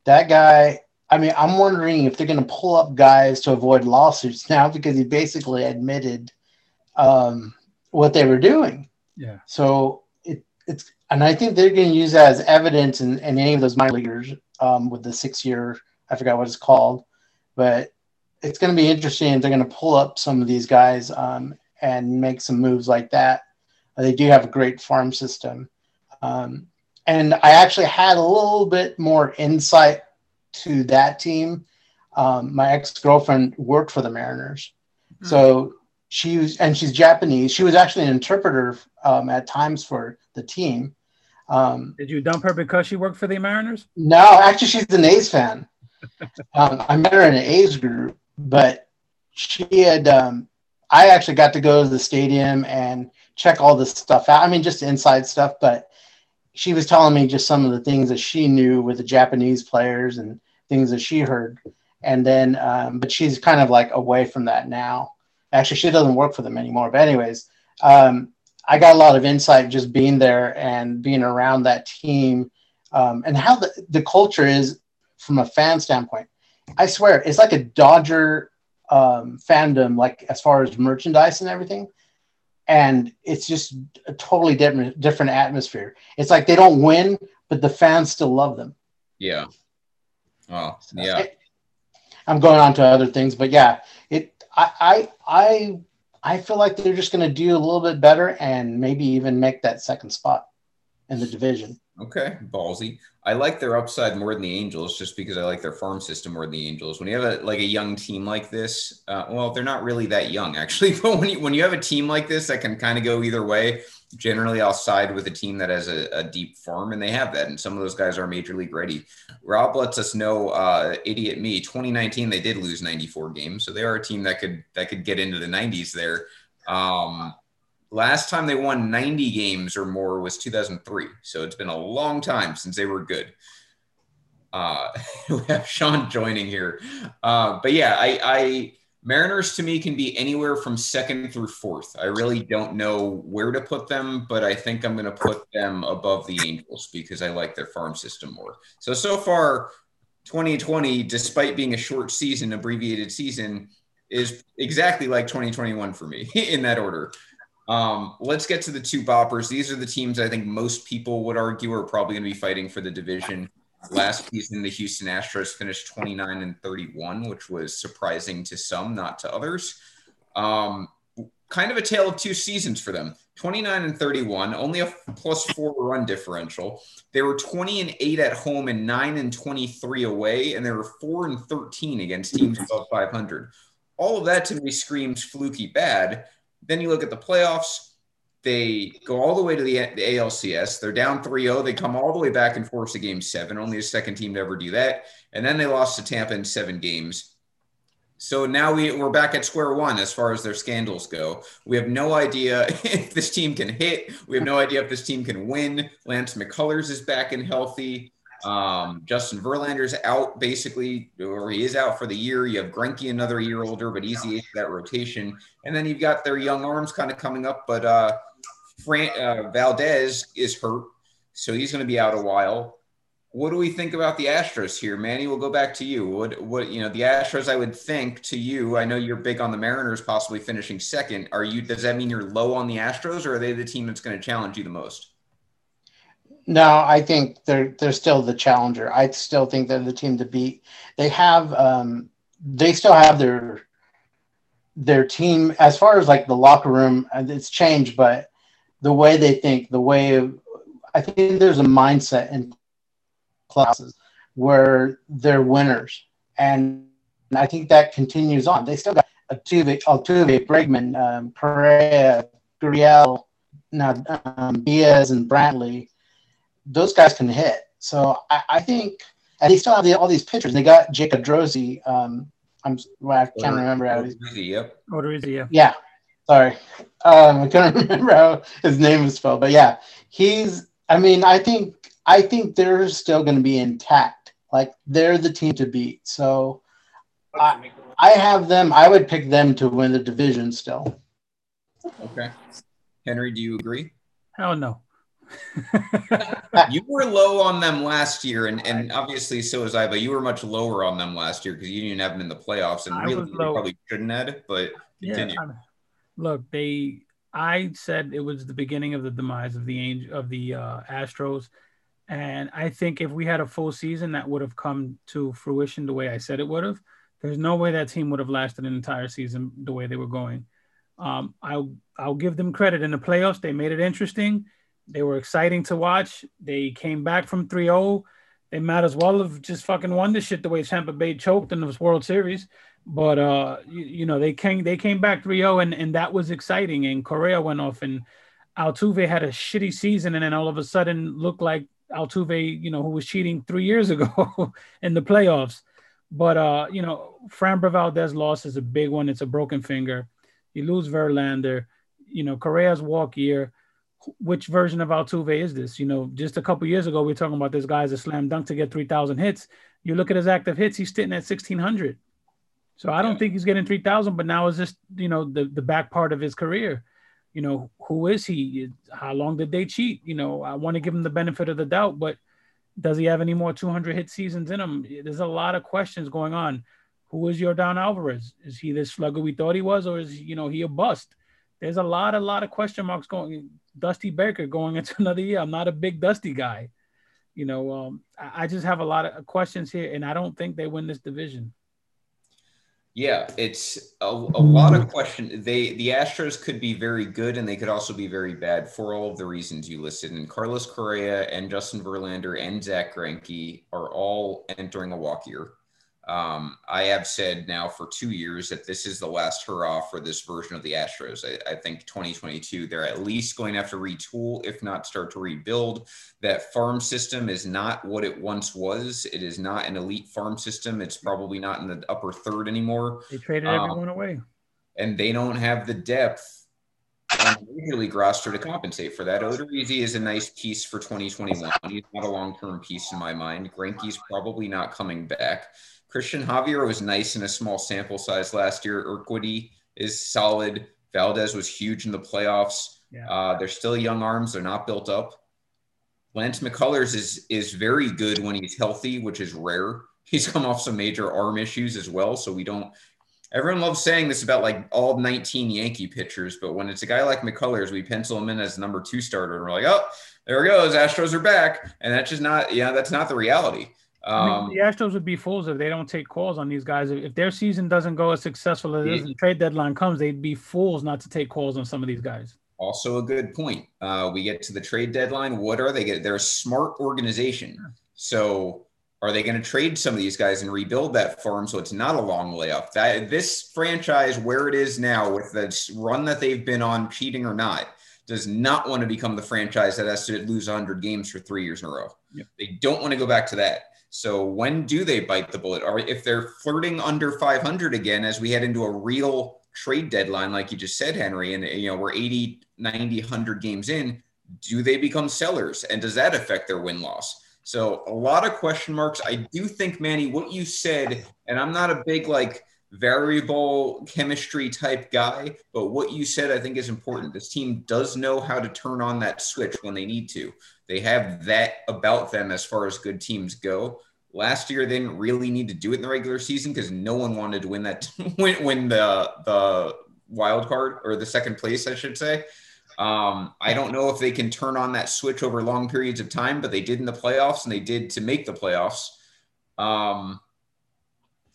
That guy I mean, I'm wondering if they're going to pull up guys to avoid lawsuits *laughs* now because he basically admitted um, what they were doing. Yeah. So it, it's, and I think they're going to use that as evidence in, in any of those minor leaguers um, with the six year, I forgot what it's called, but it's going to be interesting if they're going to pull up some of these guys um, and make some moves like that. They do have a great farm system. Um, and I actually had a little bit more insight to that team. Um, my ex girlfriend worked for the Mariners, mm-hmm. so she was, and she's Japanese. She was actually an interpreter um, at times for the team. Um, Did you dump her because she worked for the Mariners? No, actually, she's an A's fan. *laughs* Um, I met her in an A's group, but she had. Um, I actually got to go to the stadium and check all this stuff out. I mean, just inside stuff, but she was telling me just some of the things that she knew with the Japanese players and things that she heard. And then, um, but she's kind of like away from that now. Actually, she doesn't work for them anymore. But, anyways, um, I got a lot of insight just being there and being around that team um, and how the, the culture is from a fan standpoint. I swear, it's like a Dodger um, fandom, like as far as merchandise and everything and it's just a totally different different atmosphere. It's like they don't win, but the fans still love them. Yeah. Oh, yeah. I'm going on to other things, but yeah, it. I I I I feel like they're just going to do a little bit better and maybe even make that second spot in the division. Okay, ballsy. I like their upside more than the Angels, just because I like their farm system more than the Angels. When you have a like a young team like this, uh, well, they're not really that young actually. *laughs* But when you when you have a team like this that can kind of go either way, generally I'll side with a team that has a, a, deep farm, and they have that. And some of those guys are major league ready. Rob lets us know, uh, idiot me. 2019 they did lose 94 games, so they are a team that could that could get into the 90s there. Um, Last time they won 90 games or more was 2003. So it's been a long time since they were good. Uh, *laughs* we have Sean joining here. Uh, but yeah, I, I Mariners to me can be anywhere from second through fourth. I really don't know where to put them, but I think I'm going to put them above the Angels because I like their farm system more. So, so far, 2020, despite being a short season, abbreviated season, is exactly like 2021 for me *laughs* in that order. Um, let's get to the two boppers. These are the teams I think most people would argue are probably going to be fighting for the division. Last season, the Houston Astros finished 29 and 31, which was surprising to some, not to others. Um, kind of a tale of two seasons for them 29 and 31, only a plus four run differential. They were 20 and 8 at home and 9 and 23 away, and they were 4 and 13 against teams above 500. All of that to me screams fluky bad. Then you look at the playoffs. They go all the way to the, the ALCS. They're down 3 0. They come all the way back and force a game seven, only a second team to ever do that. And then they lost to Tampa in seven games. So now we, we're back at square one as far as their scandals go. We have no idea *laughs* if this team can hit. We have no idea if this team can win. Lance McCullers is back and healthy. Um, Justin Verlander's out basically, or he is out for the year. You have Greinke another year older, but he's the that rotation. And then you've got their young arms kind of coming up, but uh, Fran- uh, Valdez is hurt, so he's going to be out a while. what do we think about the Astros here, Manny? We'll go back to you. What what you know the Astros? I would think to you. I know you're big on the Mariners possibly finishing second. Are you? Does that mean you're low on the Astros, or are they the team that's going to challenge you the most? No, I think they're they're still the challenger. I still think they're the team to beat. They have um, they still have their their team as far as like the locker room. It's changed, but the way they think, the way of, I think there's a mindset in classes where they're winners. And I think that continues on. They still got Altuve, Altuve Bregman, um, Correa, Gurriel, now um, Diaz and Brantley. Those guys can hit. So I, I think, and they still have the, all these pitchers. They got Jacob Droese. Um, I'm well, I can't remember how. Odorizzi, yep. Odorizzi, yeah. Yeah. Sorry, um, I couldn't *laughs* remember how his name was spelled, but yeah, he's. I mean, I think I think they're still going to be intact. Like they're the team to beat. So I, I have them. I would pick them to win the division still. Okay. Henry, do you agree? Hell no. *laughs* you were low on them last year, and, and obviously so was I, but you were much lower on them last year because you didn't have them in the playoffs, and really you probably shouldn't have. But continue. Yeah, look, they. I said it was the beginning of the demise of the angel of the uh, Astros. And I think if we had a full season, that would have come to fruition the way I said it would have. There's no way that team would have lasted an entire season the way they were going. Um, I'll I'll give them credit in the playoffs. They made it interesting. They were exciting to watch. They came back from 3-0. They might as well have just fucking won this shit the way Tampa Bay choked in the World Series. But uh, you, you know, they came they came back 3-0 and, and that was exciting. And Correa went off and Altuve had a shitty season and then all of a sudden looked like Altuve, you know, who was cheating three years ago *laughs* in the playoffs. But uh, you know, Framber Valdez loss is a big one. It's a broken finger. You lose Verlander. You know, Correa's walk year. Which version of Altuve is this? You know, just a couple years ago, we are talking about this guy's a slam dunk to get 3,000 hits. You look at his active hits, he's sitting at 1,600. So I don't yeah. think he's getting 3,000, but now is just, you know, the, the back part of his career you know, who is he? How long did they cheat? You know, I want to give him the benefit of the doubt, but does he have any more 200 hit seasons in him? There's a lot of questions going on. Who is Yordan Alvarez? Is he the slugger we thought he was, or is you know he a bust? There's a lot, a lot of question marks going. Dusty Baker going *laughs* into another year. I'm not a big Dusty guy. You know, um, I, I just have a lot of questions here, and I don't think they win this division. Yeah, it's a, a lot of question. They the Astros could be very good and they could also be very bad for all of the reasons you listed. And Carlos Correa and Justin Verlander and Zach Greinke are all entering a walk year. Um, I have said now for two years that this is the last hurrah for this version of the Astros. I, I, think 2022, they're at least going to have to retool, if not start to rebuild. That farm system is not what it once was. It is not an elite farm system. It's probably not in the upper third anymore. They traded um, everyone away. And they don't have the depth on the major league roster to compensate for that. Odorizzi is a nice piece for 2021. He's not a long-term piece in my mind. Greinke's probably not coming back. Cristian Javier was nice in a small sample size last year. Urquidy is solid. Valdez was huge in the playoffs. Yeah. Uh, they're still young arms. They're not built up. Lance McCullers is is very good when he's healthy, which is rare. *laughs* He's come off some major arm issues as well, so we don't. Everyone loves saying this about like all 19 Yankee pitchers, but when it's a guy like McCullers, we pencil him in as number two starter, and we're like, oh, there he goes, Astros are back, and that's just not. Yeah, that's not the reality. Um, I mean, um, the Astros would be fools if they don't take calls on these guys. If their season doesn't go as successful as it is, and trade deadline comes, they'd be fools not to take calls on some of these guys. Also, a good point. Uh, we get to the trade deadline. What are they? They're a smart organization. So, are they going to trade some of these guys and rebuild that farm so it's not a long layoff? That this franchise, where it is now, with the run that they've been on, cheating or not, does not want to become the franchise that has to lose 100 games for three years in a row. Yep. They don't want to go back to that. So when do they bite the bullet? Or if they're flirting under 500 again as we head into a real trade deadline, like you just said, Henry, and you know we're 80, 90, 100 games in, do they become sellers? And does that affect their win loss? So a lot of question marks. I do think, Manny, what you said, and I'm not a big like variable chemistry type guy. But what you said, I think, is important. This team does know how to turn on that switch when they need to. They have that about them as far as good teams go. Last year, they didn't really need to do it in the regular season because no one wanted to win that *laughs* win, win the the wild card or the second place, I should say. Um, I don't know if they can turn on that switch over long periods of time, but they did in the playoffs and they did to make the playoffs. Um,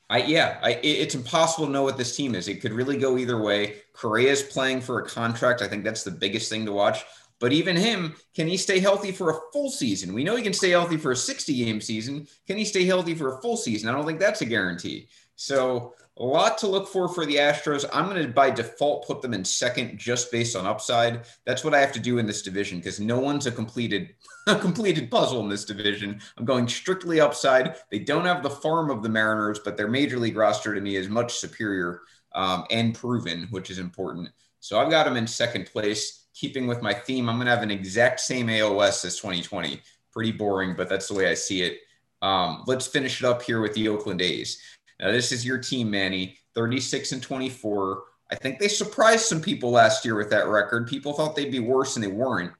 I yeah, I, it's impossible to know what this team is. It could really go either way. Correa's playing for a contract. I think that's the biggest thing to watch. But even him, can he stay healthy for a full season? We know he can stay healthy for a 60 game season. Can he stay healthy for a full season? I don't think that's a guarantee. So a lot to look for for the Astros. I'm going to by default put them in second just based on upside. That's what I have to do in this division because no one's a completed *laughs* a completed puzzle in this division. I'm going strictly upside. They don't have the farm of the Mariners, but their major league roster to me is much superior um, and proven, which is important. So I've got them in second place keeping with my theme, I'm going to have an exact same AL West as 2020. Pretty boring, but that's the way I see it. Um, let's finish it up here with the Oakland A's. Now, this is your team, Manny, 36 and 24. I think they surprised some people last year with that record. People thought they'd be worse, and they weren't.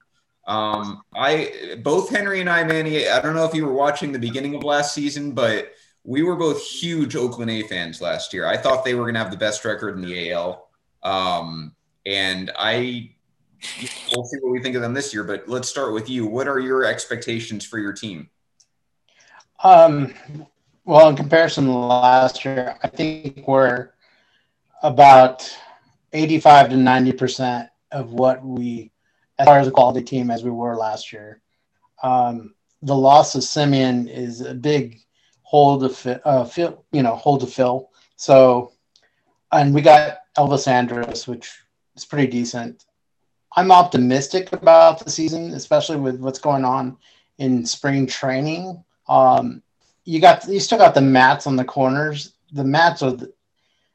Um, I both Henry and I, Manny. I don't know if you were watching the beginning of last season, but we were both huge Oakland A fans last year. I thought they were going to have the best record in the AL, um, and I we'll see what we think of them this year. But let's start with you. What are your expectations for your team? Um, well, in comparison to last year, I think we're about 85 to 90 percent of what we, as far as a quality team, as we were last year. Um, the loss of Semien is a big hole to fill, uh, fill, you know, hole to fill. So, and we got Elvis Andrus, which is pretty decent. I'm optimistic about the season, especially with what's going on in spring training. Um, you got you still got the mats on the corners. The mats are the,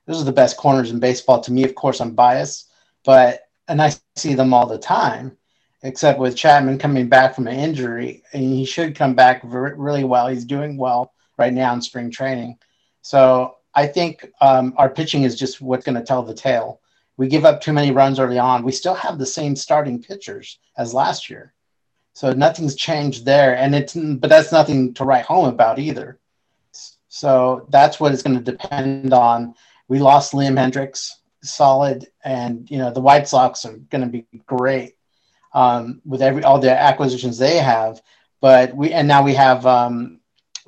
those are the best corners in baseball to me. Of course, I'm biased, but and I see them all the time. Except with Chapman coming back from an injury, and he should come back really well. He's doing well right now in spring training. So I think um, our pitching is just what's going to tell the tale we give up too many runs early on. We still have the same starting pitchers as last year. So nothing's changed there. And it's, but that's nothing to write home about either. So that's what it's going to depend on. We lost Liam Hendriks, solid, and you know the White Sox are going to be great um, with every all the acquisitions they have. But we and now we have um,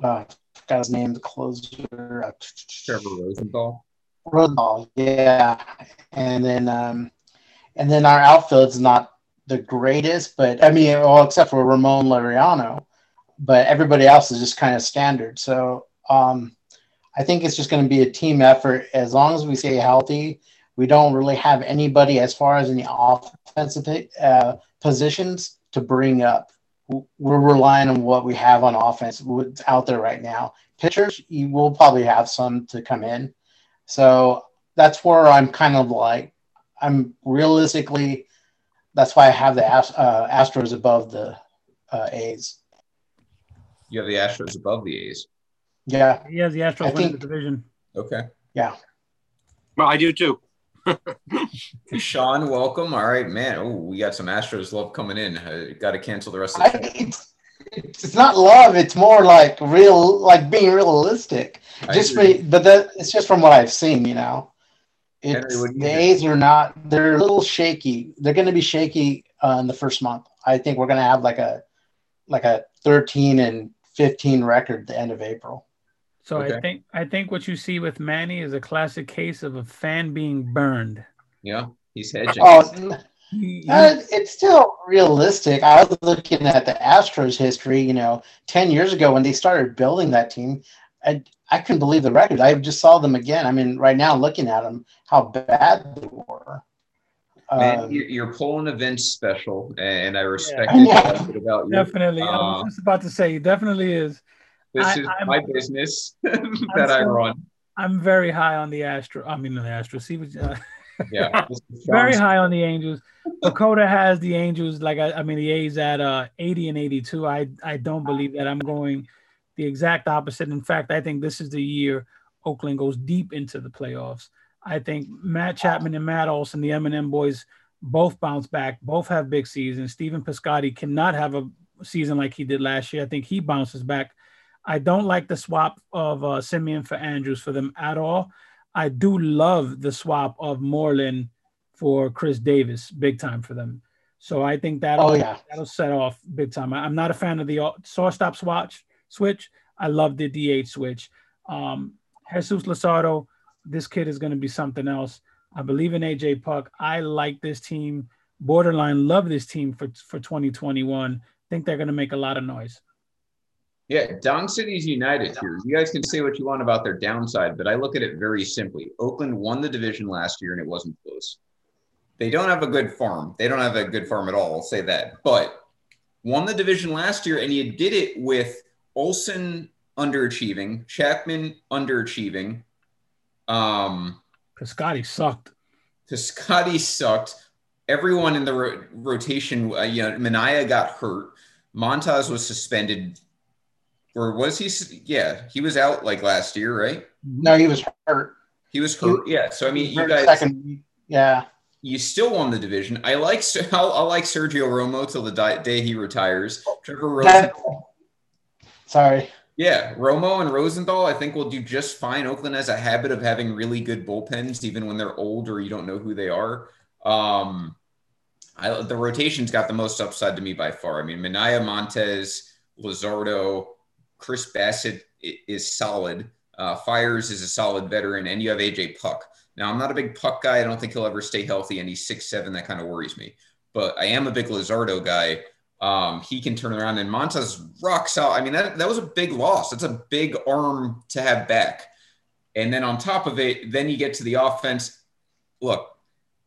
uh, got his name, the closer, uh, Trevor Rosenthal. Rosenthal, yeah, and then um, and then our outfield's not the greatest, but I mean, well, except for Ramon Laureano, but everybody else is just kind of standard. So um, I think it's just going to be a team effort. As long as we stay healthy, we don't really have anybody as far as any offensive uh, positions to bring up. We're relying on what we have on offense, out there right now. Pitchers, you will probably have some to come in, so that's where I'm kind of like, I'm realistically, that's why I have the uh, Astros above the uh, A's. You have the Astros above the A's. Yeah. He has the Astros winning the division. Okay. Yeah. Well, I do too. *laughs* Sean, welcome. All right, man. Oh, we got some Astros love coming in. I got to cancel the rest of the. I, it's not love. It's more like real, like being realistic. I just for, but that it's just from what I've seen. You know, it's Henry, the A's are not. They're a little shaky. They're going to be shaky uh, in the first month. I think we're going to have like a like a 13 and 15 record at the end of April. So okay. I think I think what you see with Manny is a classic case of a fan being burned. Yeah, he's hedging. Oh, uh, it's still realistic. I was looking at the Astros history, you know, 10 years ago when they started building that team. I, I couldn't believe the record. I just saw them again. I mean, right now, looking at them, how bad they were. Man, um, you're pulling events special, and I respect yeah. it about you. Definitely. Uh, I was uh, just about to say, definitely is. This I, is I'm, my business *laughs* that I run. I'm very high on the Astro. I mean, the Astro. See what. Uh, *laughs* yeah, *laughs* very high on the Angels. Dakota has the Angels like I, I mean the A's at uh 80 and 82. I I don't believe that. I'm going the exact opposite. In fact, I think this is the year Oakland goes deep into the playoffs. I think Matt Chapman and Matt Olson, the M&M boys, both bounce back. Both have big seasons. Stephen Piscotty cannot have a season like he did last year. I think he bounces back. I don't like the swap of uh, Semien for Andrus for them at all. I do love the swap of Moreland for Khris Davis, big time for them. So I think that'll Oh, yeah. that'll set off big time. I, am not a fan of the shortstop swatch switch. I love the DH switch. Um, Jesus Luzardo, this kid is going to be something else. I believe in AJ Puk. I like this team. Borderline love this team for for 2021. Think they're going to make a lot of noise. Yeah, Dong City's united here. You guys can say what you want about their downside, but I look at it very simply. Oakland won the division last year and it wasn't close. They don't have a good farm. They don't have a good farm at all. I'll say that. But won the division last year, and you did it with Olson underachieving, Chapman underachieving. Um, Piscotty sucked. Piscotty sucked. Everyone in the ro- rotation, uh, you know, Manaea got hurt. Montas was suspended, or was he? Yeah, he was out like last year, right? No, he was hurt. He was hurt. Yeah. So I mean, you guys, second. Yeah. you still won the division. I like *laughs* I'll, I'll like Sergio Romo till the di- day he retires. Trevor Rosen. That- sorry. Yeah, Romo and Rosenthal, I think will do just fine. Oakland has a habit of having really good bullpens, even when they're old or you don't know who they are. Um, I, the rotation's got the most upside to me by far. I mean, Manaea Montas, Luzardo, Chris Bassitt is solid. Uh, Fiers is a solid veteran, and you have AJ Puk. Now, I'm not a big Puk guy. I don't think he'll ever stay healthy, and he's six seven. That kind of worries me. But I am a big Luzardo guy. Um, he can turn around, and Montas rocks out. I mean, that, that was a big loss. That's a big arm to have back. And then on top of it, then you get to the offense. Look,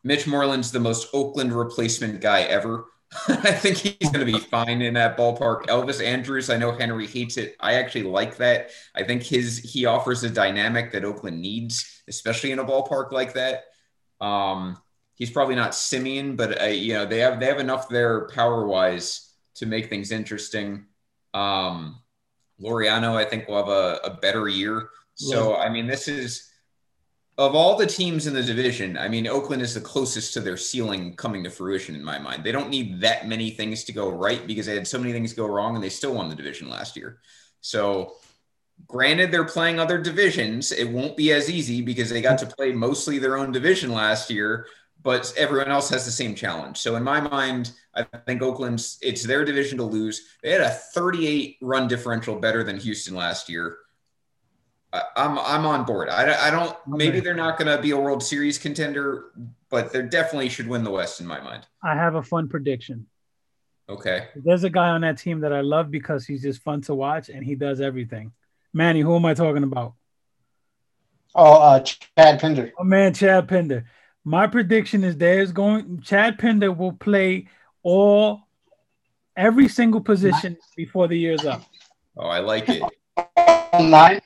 Mitch Moreland's the most Oakland replacement guy ever. *laughs* I think he's going to be fine in that ballpark. Elvis Andrus, I know Henry hates it. I actually like that. I think his he offers a dynamic that Oakland needs, especially in a ballpark like that. Um, he's probably not Semien, but uh, you know they have they have enough there power wise to make things interesting. Um, Laureano, I think, will have a, a better year. So I mean, this is of all the teams in the division. I mean, Oakland is the closest to their ceiling coming to fruition in my mind. They don't need that many things to go right because they had so many things go wrong, and they still won the division last year. So granted they're playing other divisions it won't be as easy because they got to play mostly their own division last year but everyone else has the same challenge so in my mind i think oakland's it's their division to lose they had a 38 run differential better than houston last year I'm I'm on board. I, I don't. Maybe they're not going to be a World Series contender, but they definitely should win the West in my mind. I have a fun prediction. Okay. There's a guy on that team that I love because he's just fun to watch and he does everything. Manny, who am I talking about? Oh, uh, Chad Pinder. Oh man, Chad Pinder. My prediction is there's going Chad Pinder will play all every single position before the year's up. Oh, I like it. Nine.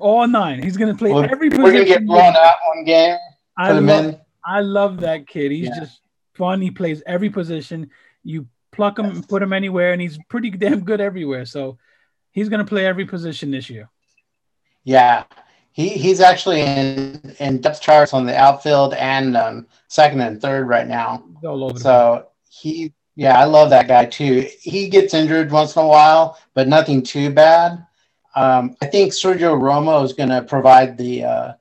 All nine. He's gonna play We're, every we're gonna get position. blown out one game. I love. I love that kid. He's Yeah. just fun. He plays every position. You pluck him and put him anywhere, and he's pretty damn good everywhere. So he's gonna play every position this year. Yeah, he he's actually in in depth charts on the outfield and um, second and third right now. He's all over the place. So he, yeah, I love that guy too. He gets injured once in a while, but nothing too bad. Um, I think Sergio Romo is going to provide the. Uh,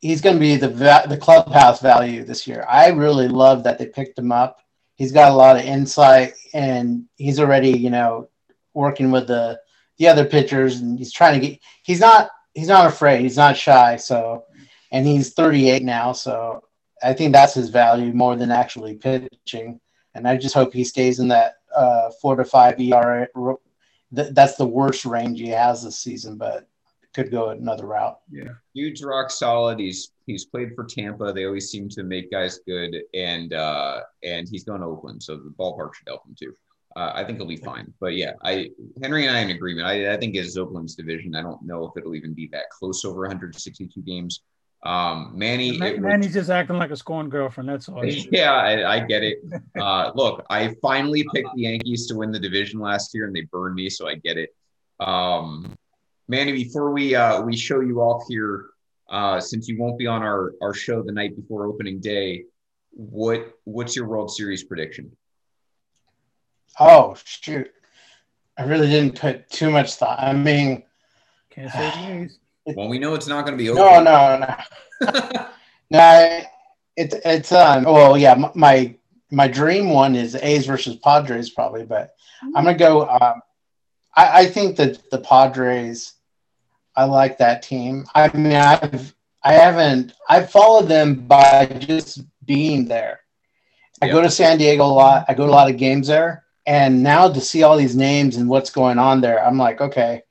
he's going to be the va- the clubhouse value this year. I really love that they picked him up. He's got a lot of insight, and he's already, you know, working with the the other pitchers, and he's trying to get. He's not. He's not afraid. He's not shy. So, and he's 38 now. So, I think that's his value more than actually pitching. And I just hope he stays in that uh, four to five ERA. Th- That's the worst range he has this season, but could go another route. Yeah, huge rock solid. He's he's played for Tampa. They always seem to make guys good, and uh, and he's going to Oakland, so the ballpark should help him too. Uh, I think he'll be fine. But yeah, I Henry and I in agreement. I, I think it's Oakland's division. I don't know if it'll even be that close over 162 games. Um, Manny, Man, it was- Manny's just acting like a scorned girlfriend. That's all. *laughs* yeah, I, I get it. Uh, *laughs* look, I finally picked the Yankees to win the division last year, and they burned me, so I get it. Um, Manny, before we uh, we show you off here, uh, since you won't be on our our show the night before opening day, what what's your World Series prediction? Oh shoot! I really didn't put too much thought. I mean, Can't say the *sighs* A's. Well, we know it's not going to be no, no, no, *laughs* no. It's it's um. Well, yeah, my my dream one is A's versus Padres probably, but I'm gonna go. Um, I, I think that the Padres. I like that team. I mean, I've I haven't I've followed them by just being there. I Yeah. go to San Diego a lot. I go to a lot of games there, and now to see all these names and what's going on there, I'm like, okay,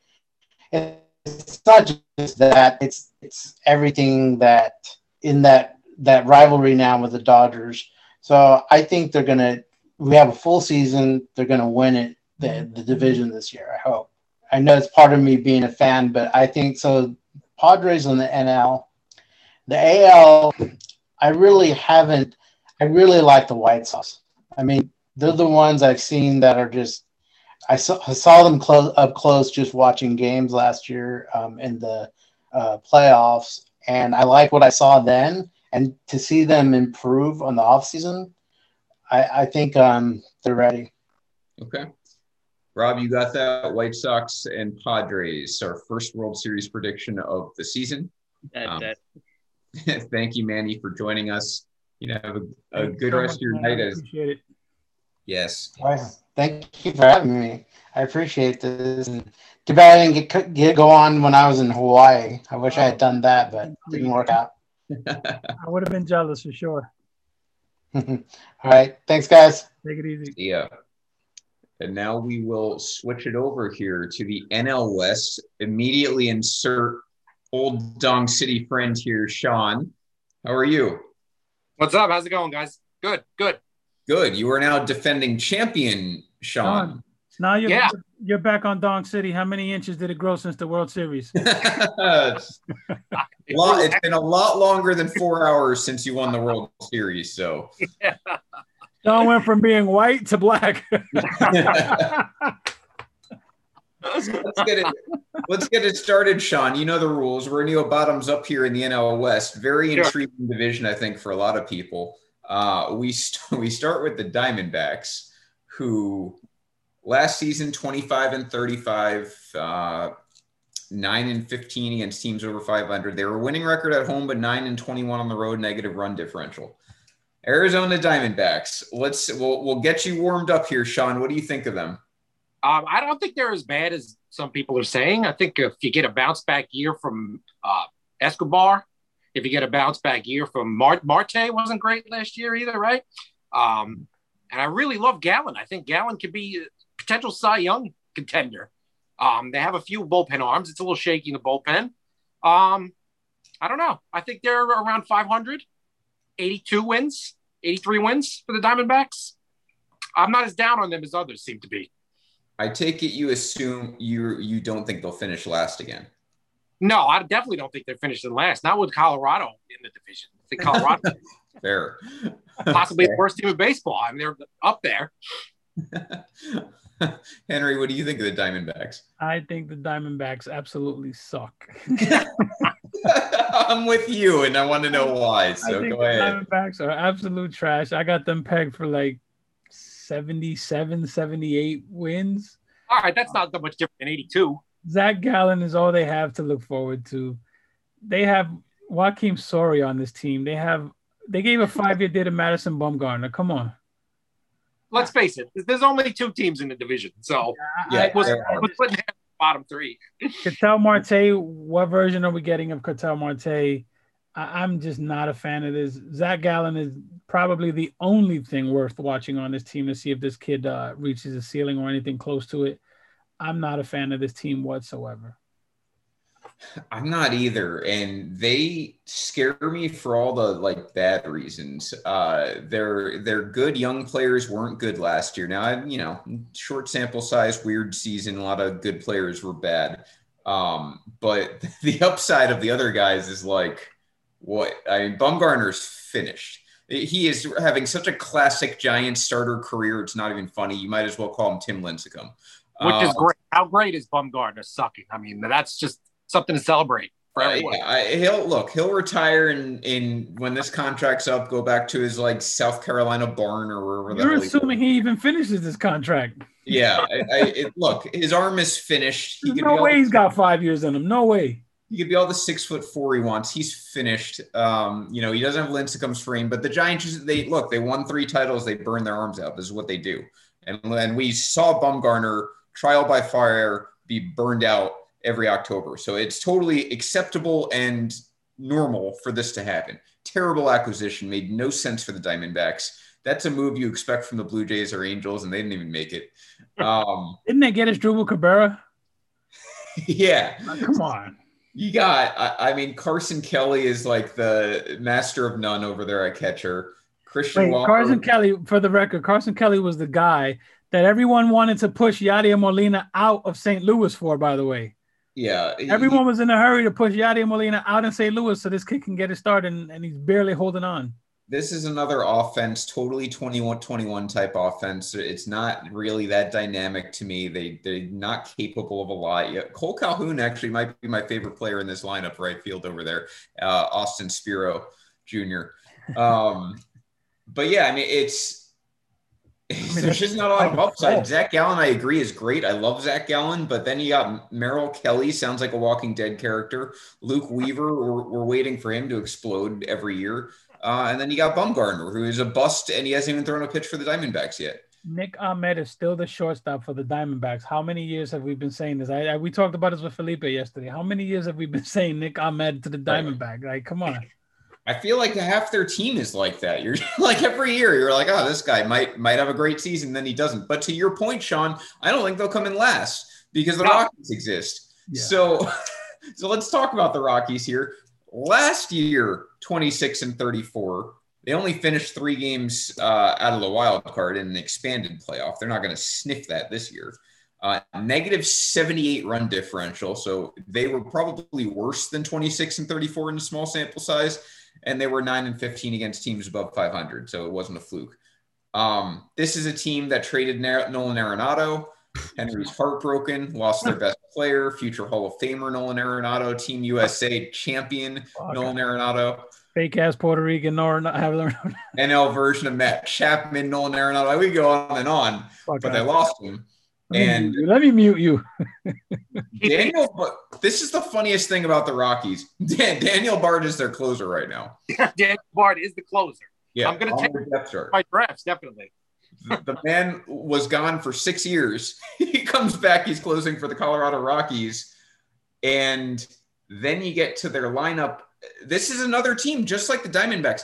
it's not just that. It's it's everything that in that that rivalry now with the Dodgers. So I think they're gonna. We have a full season. They're gonna win it the the division this year. I hope. I know it's part of me being a fan, but I think so. Padres in the NL, the AL. I really haven't. I really like the White Sox. I mean, they're the ones I've seen that are just. I saw, I saw them close up close just watching games last year um, in the uh, playoffs, and I like what I saw then. And to see them improve on the offseason, I, I think um, they're ready. Okay. Rob, you got that. White Sox and Padres, our first World Series prediction of the season. That, Um, that, *laughs* Thank you, Manny, for joining us. You know, have a, a good so rest much, of your man. night. I As appreciate it. Yes, Well, Thank you for having me. I appreciate this. And too bad I didn't get, get go on when I was in Hawaii. I wish I had done that, but it didn't work out. *laughs* I would have been jealous for sure. All right. Thanks, guys. Take it easy. yeah. And now we will switch it over here to the NL West. Immediately insert old Dong City friend here, Sean. How are you? what's up? How's it going, guys? Good, good. Good. You are now defending champion, Sean. Sean. Now you're Yeah. you're back on Dong City. How many inches did it grow since the World Series? *laughs* it's, lot, it's been a lot longer than four hours since you won the World Series. So Don went from being white to black. *laughs* *laughs* let's get it. Let's get it started, Sean. You know the rules. We're going to go bottoms up here in the NL West. Very Sure. intriguing division, I think, for a lot of people. Uh, we st- *laughs* we start with the Diamondbacks, who last season 25 and 35, uh, nine and 15 against teams over 500. They were winning record at home, but nine and 21 on the road, negative run differential. Arizona Diamondbacks. Let's we'll we'll get you warmed up here, Sean. What do you think of them? Um, I don't think they're as bad as some people are saying. I think if you get a bounce back year from uh, Escobar, if you get a bounce back year from Mar- Marte, wasn't great last year either, right? Um, and I really love Gallen. I think Gallen could be a potential Cy Young contender. Um, they have a few bullpen arms. It's a little shaky in the bullpen. Um, I don't know. I think they're around 500, 82 wins, 83 wins for the Diamondbacks. I'm not as down on them as others seem to be. I take it you assume you you don't think they'll finish last again. No, I definitely don't think they're finishing last. Not with Colorado in the division. I think Colorado *laughs* Fair. possibly the worst team in baseball. I mean, they're up there. *laughs* Henry, what do you think of the Diamondbacks? I think the Diamondbacks absolutely suck. *laughs* I'm with you, and I want to know why. I So think go the ahead. Diamondbacks are absolute trash. I got them pegged for like 77, 78 wins. All right, that's not that much different than 82. Zach Gallen is all they have to look forward to. They have Joakim Soria on this team. They have they gave a five year deal to Madison Bumgarner. Come on. Let's face it, there's only two teams in the division. So Yeah, I, we're, there are. we're splitting the bottom three. *laughs* Ketel Marte, what version are we getting of Ketel Marte? I, I'm just not a fan of this. Zach Gallen is probably the only thing worth watching on this team to see if this kid uh, reaches a ceiling or anything close to it. I'm not a fan of this team whatsoever. I'm not either, and they scare me for all the like bad reasons. Uh, their their good young players weren't good last year. Now, I, you know, short sample size, weird season. A lot of good players were bad, um, but *laughs* the upside of the other guys is like what I mean. Bumgarner's finished. He is having such a classic Giant starter career. It's not even funny. You might as well call him Tim Lincecum. Which is Uh, great. How great is Bumgarner sucking? I mean, that's just something to celebrate. Uh, yeah, I, he'll look. He'll retire in in when this contract's up. Go back to his like South Carolina barn or wherever. You're assuming he, he even finishes this contract. Yeah, I, I, it, look, his arm is finished. He no way he's got five years in him. No way. He could be all the six foot four he wants. He's finished. Um, you know, he doesn't have lincecum sprain, but the Giants, they look, they won three titles. They burn their arms out. This is what they do. And and we saw Bumgarner trial by fire be burned out every October. So it's totally acceptable and normal for this to happen. Terrible acquisition, made no sense for the Diamondbacks. That's a move you expect from the Blue Jays or Angels, and they didn't even make it. *laughs* Um, didn't they get Asdrubal Cabrera? *laughs* yeah. Oh, come on. You got, I, I, mean, Carson Kelly is like the master of none over there at catcher. Christian Wait, Carson Kelly, for the record, Carson Kelly was the guy that everyone wanted to push Yadier Molina out of St. Louis for, by the way. Yeah. Everyone he, was in a hurry to push Yadier Molina out in St. Louis so this kid can get it start, and, and he's barely holding on. This is another offense, totally 21 21 type offense. It's not really that dynamic to me. They, they're not capable of a lot yet. Cole Calhoun actually might be my favorite player in this lineup, right field over there, uh, Austin Spiro Jr. Um, *laughs* but yeah, I mean, it's, I mean, There's just not a lot of upside. Zach Gallen, I agree, is great. I love Zach Gallen, but then you got Merrill Kelly, sounds like a Walking Dead character. Luke Weaver, we're, we're waiting for him to explode every year. Uh, and then you got Bumgarner, who is a bust, and he hasn't even thrown a pitch for the Diamondbacks yet. Nick Ahmed is still the shortstop for the Diamondbacks. How many years have we been saying this? I, I we talked about this with Felipe yesterday. How many years have we been *laughs* saying Nick Ahmed to the Diamondback? Like, come on. I feel like half their team is like that. You're *laughs* like every year, you're like, oh, this guy might might have a great season, then he doesn't. But to your point, Sean, I don't think they'll come in last because the. Rockies exist. Yeah. So, *laughs* so let's talk about the Rockies here. Last year, 26 and 34. They only finished three games uh, out of the wild card in an expanded playoff. They're not going to sniff that this year. Uh, negative 78 run differential. So they were probably worse than 26 and 34 in a small sample size and they were 9 and 15 against teams above 500 so it wasn't a fluke um, this is a team that traded nolan arenado henry's heartbroken lost their best player future hall of famer nolan arenado team usa champion okay. nolan arenado fake ass Puerto Rican Nolan *laughs* NL version of Matt Chapman, Nolan Arenado. We go on and on, but they lost him. Let and let me mute you. *laughs* Daniel, but this is the funniest thing about the Rockies. Dan, Daniel Bard is their closer right now. *laughs* Daniel Bard is the closer. Yeah, I'm going to take my drafts definitely. the, the man was gone for six years. *laughs* he comes back. He's closing for the Colorado Rockies, and then you get to their lineup. This is another team just like the Diamondbacks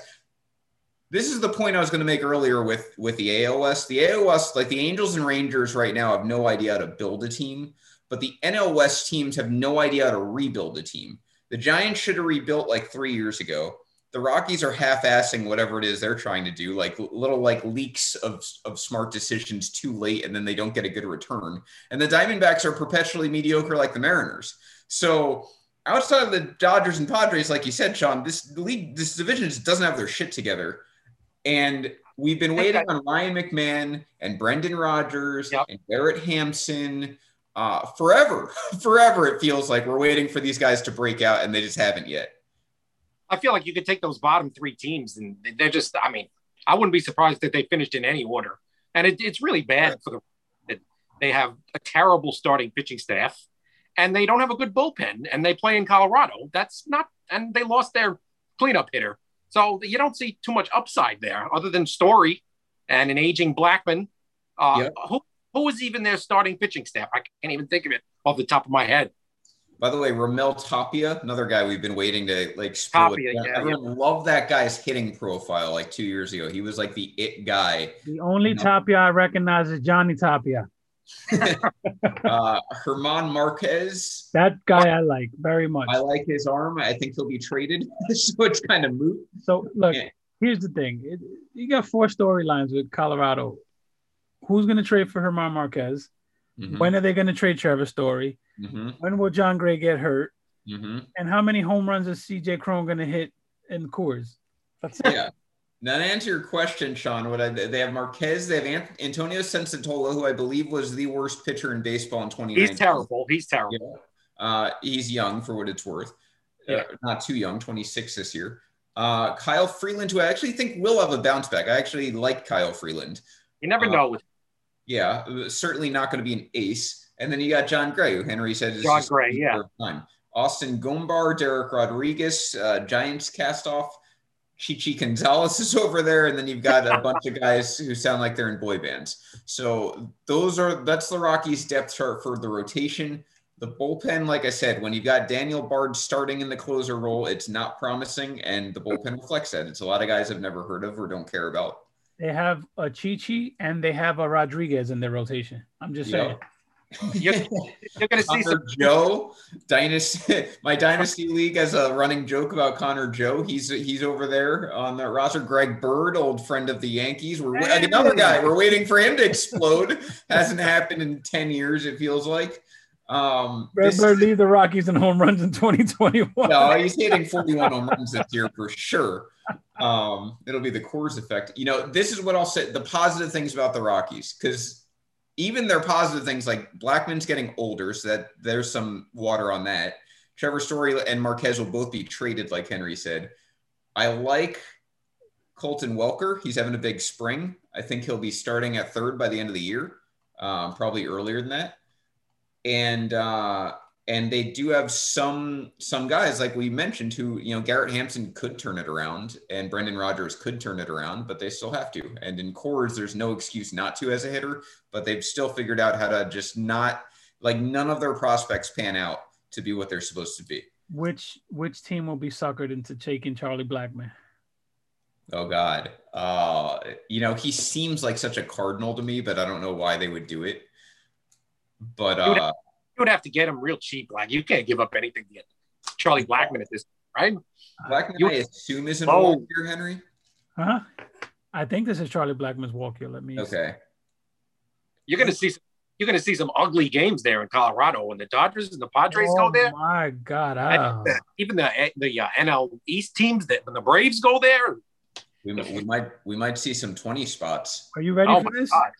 this is the point I was going to make earlier with with the AL West. The AL West, like the Angels and Rangers right now, have no idea how to build a team, but the NL West teams have no idea how to rebuild a team. The Giants should have rebuilt like three years ago. The Rockies are half-assing whatever it is they're trying to do, like little like leaks of, of smart decisions too late, and then they don't get a good return. And the Diamondbacks are perpetually mediocre, like the Mariners. So outside of the Dodgers and Padres, like you said, Sean, this league, this division just doesn't have their shit together. And we've been waiting on Ryan McMahon and Brendan Rodgers yep. and Garrett Hampson uh, forever. *laughs* forever, it feels like we're waiting for these guys to break out, and they just haven't yet. I feel like you could take those bottom three teams, and they're just, I mean, I wouldn't be surprised if they finished in any order. And it, it's really bad right. for the they have a terrible starting pitching staff and they don't have a good bullpen and they play in Colorado. That's not, and they lost their cleanup hitter. So you don't see too much upside there, other than Story and an aging Blackmon. Uh, yep. Who who was even their starting pitching staff? I can't even think of it off the top of my head. By the way, Raimel Tapia, another guy we've been waiting to like. Tapia, yeah, Everyone yeah. loved that guy's hitting profile like two years ago. He was like the it guy. The only Tapia I recognize is Johnny Tapia. *laughs* uh, German Marquez. That guy I like very much. I like his arm. I think he'll be traded, *laughs* so it's kind of moot. So look, yeah. here's the thing: it, you got four storylines with Colorado. Who's going to trade for Herman Marquez? Mm-hmm. When are they going to trade Trevor Story? Mm-hmm. When will Jon Gray get hurt? Mm-hmm. And how many home runs is CJ Cron going to hit in Coors? That's it. Yeah. Now to answer your question, Sean, what I, they have Marquez, they have Antonio Senzatela, who I believe was the worst pitcher in baseball in 2019. He's terrible. He's terrible. Yeah. Uh, he's young for what it's worth. uh, not too young, 26 this year. Uh, Kyle Freeland, who I actually think will have a bounce back. I actually like Kyle Freeland. You never Uh, know Yeah, certainly not going to be an ace. And then you got Jon Gray, who Henry said is Jon Gray, yeah. Time. Austin Gomber, Dereck Rodriguez, uh, Giants cast off. Chichi Gonzalez is over there, and then you've got a bunch of guys who sound like they're in boy bands. So those are that's the Rockies depth chart for the rotation. The bullpen, like I said, when you've got Daniel Bard starting in the closer role, it's not promising, and the bullpen reflects that. It's a lot of guys I've never heard of or don't care about. They have a Chichi and they have a Rodriguez in their rotation. I'm just saying. Yep. you're, you're going to see some Joe, dynasty. *laughs* My dynasty league has a running joke about Connor Joe. He's he's over there on the roster. Greg Bird, old friend of the Yankees. We're Hey. another guy. We're waiting for him to explode. *laughs* Hasn't happened in ten years. It feels like. Um, Red this- Bird lead the Rockies in home runs in 2021. no, he's hitting 41 home runs this year for sure. Um, it'll be the Coors effect. You know, this is what I'll say the positive things about the Rockies, because even their positive things like Blackmon's getting older, so that there's some water on that. Trevor Story and Marquez will both be traded, like Henry said. I like Colton Welker. He's having a big spring. I think he'll be starting at third by the end of the year, um, probably earlier than that. And uh, and they do have some some guys like we mentioned who you know Garrett Hampson could turn it around and Brendan Rodgers could turn it around, but they still have to. And in Coors, there's no excuse not to as a hitter, but they've still figured out how to just not like none of their prospects pan out to be what they're supposed to be. Which which team will be suckered into taking Charlie Blackmon? Oh God, uh, you know he seems like such a cardinal to me, but I don't know why they would do it. But uh, you would have to get him real cheap. Like you can't give up anything to get Charlie Blackmon at this, right? Blackmon, You- I assume is Oh. involved here, Henry. Huh? I think this is Charlie Blackmon's walk here. Let me. Okay. You're going to see some, you're going to see some ugly games there in Colorado when the Dodgers and the Padres oh go there. my God! I ah. even the the uh, NL East teams that when the Braves go there, We, we might we might see some 20 spots. Are you ready oh for my this? god!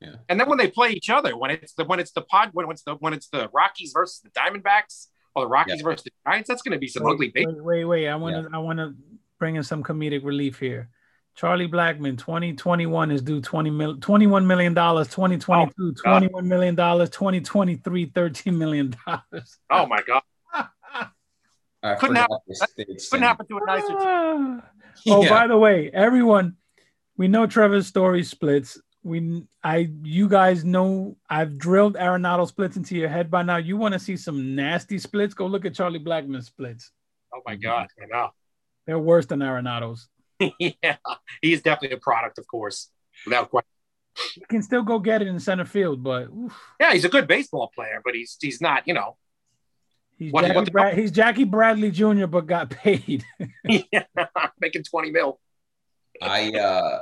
Yeah. And then when they play each other, when it's the when it's the pod when it's the when it's the Rockies versus the Diamondbacks or the Rockies Yeah. versus the Giants, that's going to be some wait, ugly. Base. wait, wait, wait. I want to I want to bring in some comedic relief here. Charlie Blackmon, 2021 is due 20 mil, 21 million dollars, 2022, Oh, 21 million dollars, 2023, 13 million dollars. Oh my god! *laughs* I Couldn't forgot happen- this- Couldn't extended- happen to a nicer team. Ah. *laughs* Oh, Yeah. by the way, everyone, we know Trevor's story splits. We, I, you guys know I've drilled Arenado splits into your head by now. You want to see some nasty splits? Go look at Charlie Blackmon's splits. Oh my god! I know. They're worse than Arenado's. *laughs* yeah, he's definitely a product, of Coors, without question. He can still go get it in center field, but oof, Yeah, he's a good baseball player, but he's he's not. You know, he's What- Jackie, what the- Brad, he's Jackie Bradley Jr., but got paid. *laughs* *laughs* making twenty mil. I uh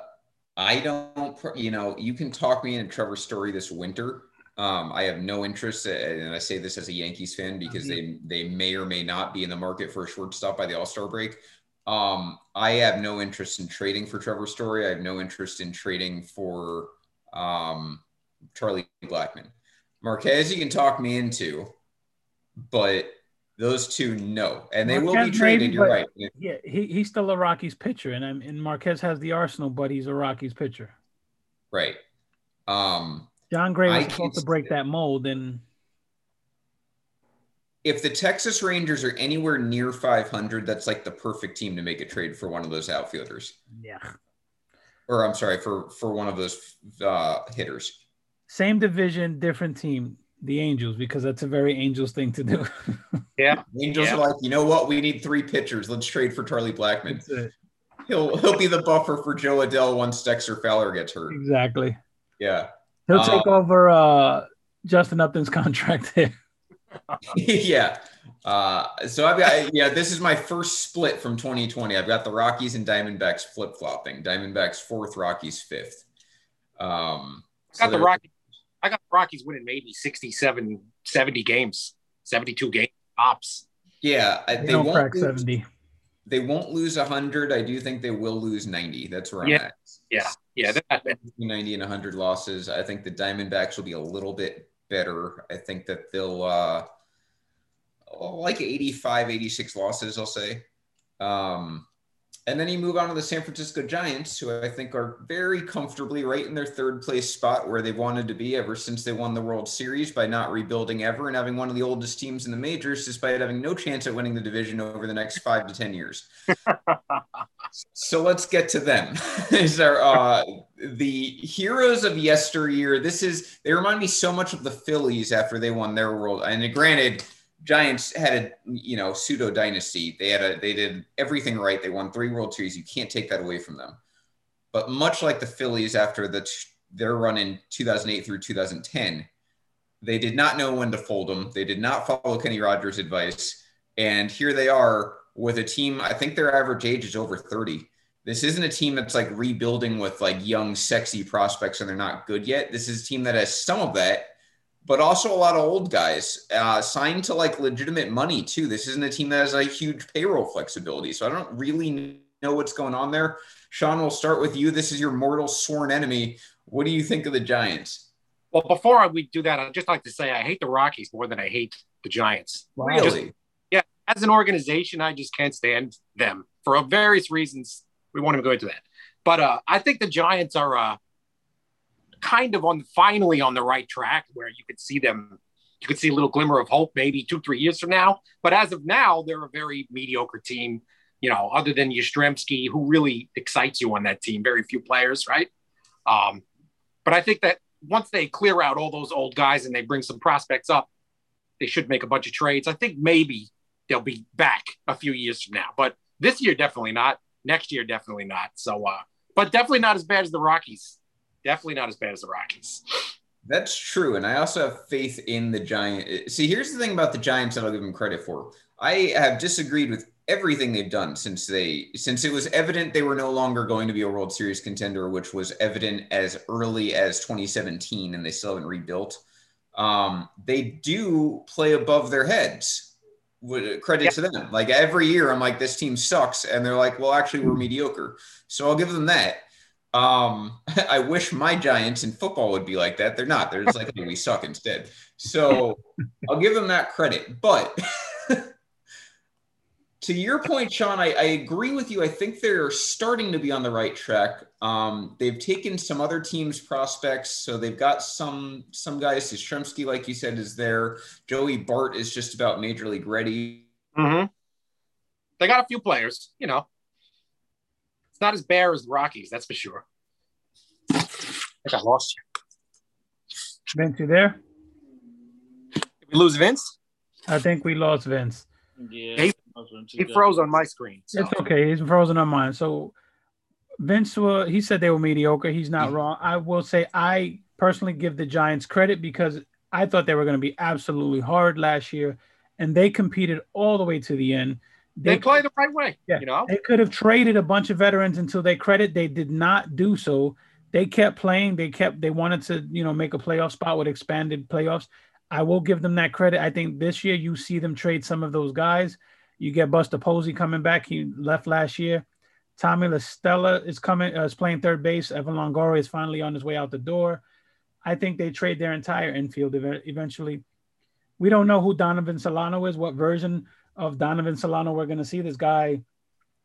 I don't you know you can talk me into Trevor Story this winter. Um, I have no interest, and I say this as a Yankees fan because they they may or may not be in the market for a shortstop by the All Star break. Um, I have no interest in trading for Trevor Story. I have no interest in trading for um, Charlie Blackmon. Marquez, you can talk me into, but those two, no, and they will be traded. maybe, You're right. yeah, he, he's still a Rockies pitcher, and I'm, and Marquez has the arsenal, but he's a Rockies pitcher. Right. Um, Jon Gray I was supposed to break that mold, and if the Texas Rangers are anywhere near 500, that's like the perfect team to make a trade for one of those outfielders. yeah, Or I'm sorry, for for one of those uh, hitters. same division, different team. The Angels, because that's a very Angels thing to do. Yeah, *laughs* Angels Yeah. are like, you know what? We need three pitchers. Let's trade for Charlie Blackmon. He'll he'll be the buffer for Jo Adell once Dexter Fowler gets hurt. Exactly. Yeah, He'll Uh, take over uh, Justin Upton's contract *laughs* there. *laughs* yeah. Uh, so I've got yeah. This is my first split from 2020. I've got the Rockies and Diamondbacks flip flopping. Diamondbacks fourth, Rockies fifth. Um, I got so the Rockies. I got the Rockies winning maybe 67, 70 games, 72 games tops. Yeah, I- They, they don't won't crack lose, 70. They won't lose 100. I do think they will lose 90. That's where I'm Yeah. at. Yeah, yeah, they're not bad. 90 and 100 losses. I think the Diamondbacks will be a little bit better. I think that they'll uh like 85, 86 losses, I'll say. Um, and then you move on to the San Francisco Giants, who I think are very comfortably right in their third place spot where they wanted to be ever since they won the World Series by not rebuilding ever and having one of the oldest teams in the majors, despite having no chance at winning the division over the next five to 10 years. *laughs* so let's get to them. *laughs* These are uh, the heroes of yesteryear. This is, they remind me so much of the Phillies after they won their World. And granted, Giants had a you know pseudo dynasty. They had a they did everything right. They won three World Series. You can't take that away from them. But much like the Phillies after the their run in 2008 through 2010, they did not know when to fold them. They did not follow Kenny Rogers' advice, and here they are with a team. I think their average age is over 30. This isn't a team that's like rebuilding with like young, sexy prospects and they're not good yet. This is a team that has some of that but also a lot of old guys uh, signed to like legitimate money too. This isn't a team that has a huge payroll flexibility. So I don't really know what's going on there. Sean, we'll start with you. This is your mortal sworn enemy. What do you think of the Giants? Well, before we do that, I'd just like to say I hate the Rockies more than I hate the Giants. Really? Just, yeah. As an organization, I just can't stand them for various reasons. We won't even go into that. But uh, I think the Giants are uh, kind of on finally on the right track where you could see them you could see a little glimmer of hope maybe two three years from now. But as of now they're a very mediocre team. You know other than Yastrzemski who really excites you on that team very few players right? Um, but I think that once they clear out all those old guys and they bring some prospects up they should make a bunch of trades. I think maybe they'll be back a few years from now but this year definitely not. Next year definitely not. So uh but definitely not as bad as the Rockies definitely not as bad as the Rockies. That's true. And I also have faith in the Giants. See, here's the thing about the Giants that I'll give them credit for. I have disagreed with everything they've done since they since it was evident they were no longer going to be a World Series contender, which was evident as early as 2017, and they still haven't rebuilt. Um, they do play above their heads. Credit yeah. to them. Like every year, I'm like, this team sucks, and they're like, well, actually, we're mediocre. So I'll give them that. Um, *laughs* I wish my Giants in football would be like that. They're not. They're just like we suck instead. So *laughs* I'll give them that credit. But *laughs* to your point, Sean, I, I, agree with you. I think they're starting to be on the right track. Um, they've taken some other teams' prospects, so they've got some some guys. Yastrzemski, like you said, is there. Joey Bart is just about major league ready. Mm-hmm. They got a few players, you know. It's not as bare as the Rockies, that's for sure. I think I lost you. Vince, you there? Did we lose Vince? I think we lost Vince. Yeah. He, he froze on my screen. So. It's okay. He's frozen on mine. So Vince, well, he said they were mediocre. He's not mm-hmm. wrong. I will say I personally give the Giants credit because I thought they were going to be absolutely hard last year, and they competed all the way to the end. They, they play the right way. Yeah, you know, they could have traded a bunch of veterans until they credit. They did not do so. They kept playing. They kept. They wanted to, you know, make a playoff spot with expanded playoffs. I will give them that credit. I think this year you see them trade some of those guys. You get Buster Posey coming back. He left last year. Tommy La Stella is coming. Uh, is playing third base. Evan Longoria is finally on his way out the door. I think they trade their entire infield eventually. We don't know who Donovan Solano is, what version of Donovan Solano we're going to see. This guy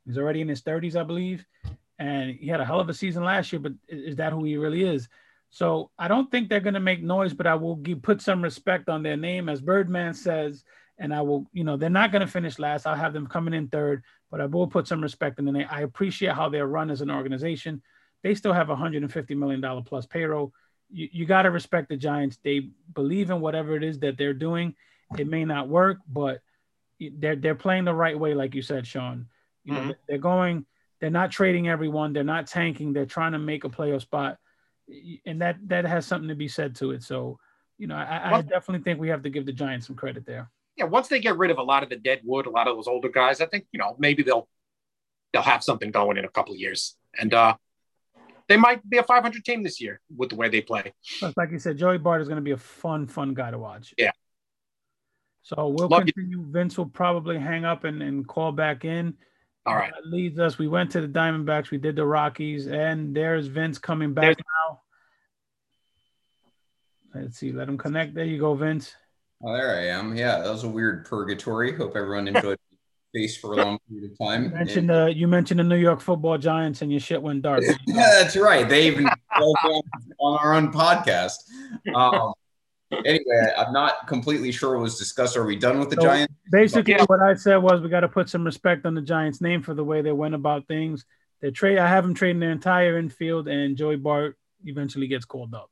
is already in his 30s, I believe, and he had a hell of a season last year. But is that who he really is? So I don't think they're going to make noise, but I will give, put some respect on their name, as Birdman says. And I will, you know, they're not going to finish last. I'll have them coming in third, but I will put some respect in the name. I appreciate how they're run as an organization. They still have 150 million dollar plus payroll. You, you got to respect the Giants. They believe in whatever it is that they're doing. It may not work, but they're they're playing the right way, like you said, Sean. You mm-hmm. know, they're going, they're not trading everyone, they're not tanking, they're trying to make a playoff spot, and that that has something to be said to it. So, you know, I, well, I definitely think we have to give the Giants some credit there. Yeah, once they get rid of a lot of the dead wood, a lot of those older guys, I think you know maybe they'll they'll have something going in a couple of years, and uh they might be a 500 team this year with the way they play. But like you said, Joey Bart is going to be a fun, fun guy to watch. Yeah, so we'll Love continue. You. Vince will probably hang up and, and call back in. All right. That leads us. We went to the Diamondbacks. We did the Rockies, and there's Vince coming back there's- now. Let's see. Let him connect. There you go, Vince. Oh, there I am. Yeah, that was a weird purgatory. Hope everyone *laughs* enjoyed face for a long period of time. You mentioned uh, you mentioned the New York Football Giants, and your shit went dark. *laughs* yeah, that's right. They even *laughs* on our own podcast. Um, anyway, I'm not completely sure what was discussed. Are we done with the So, Giants? Basically, Yeah. what I said was we got to put some respect on the Giants' name for the way they went about things. They trade. I have them trading their entire infield, and Joey Bart eventually gets called up.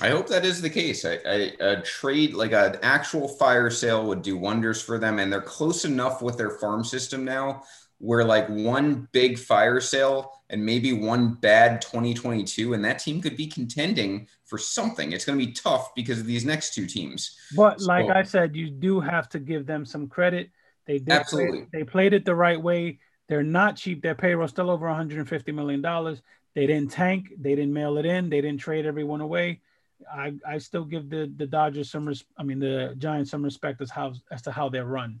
I hope that is the case. I, I a trade like an actual fire sale would do wonders for them, and they're close enough with their farm system now, where like one big fire sale and maybe one bad 2022, and that team could be contending for something. It's going to be tough because of these next two teams. But like I said, you do have to give them some credit. They did play- Absolutely. they played it the right way. They're not cheap. Their payroll still over 150 million dollars. They didn't tank. They didn't mail it in. They didn't trade everyone away. I, I still give the the Dodgers some res- I mean the Giants some respect as how as to how they're run.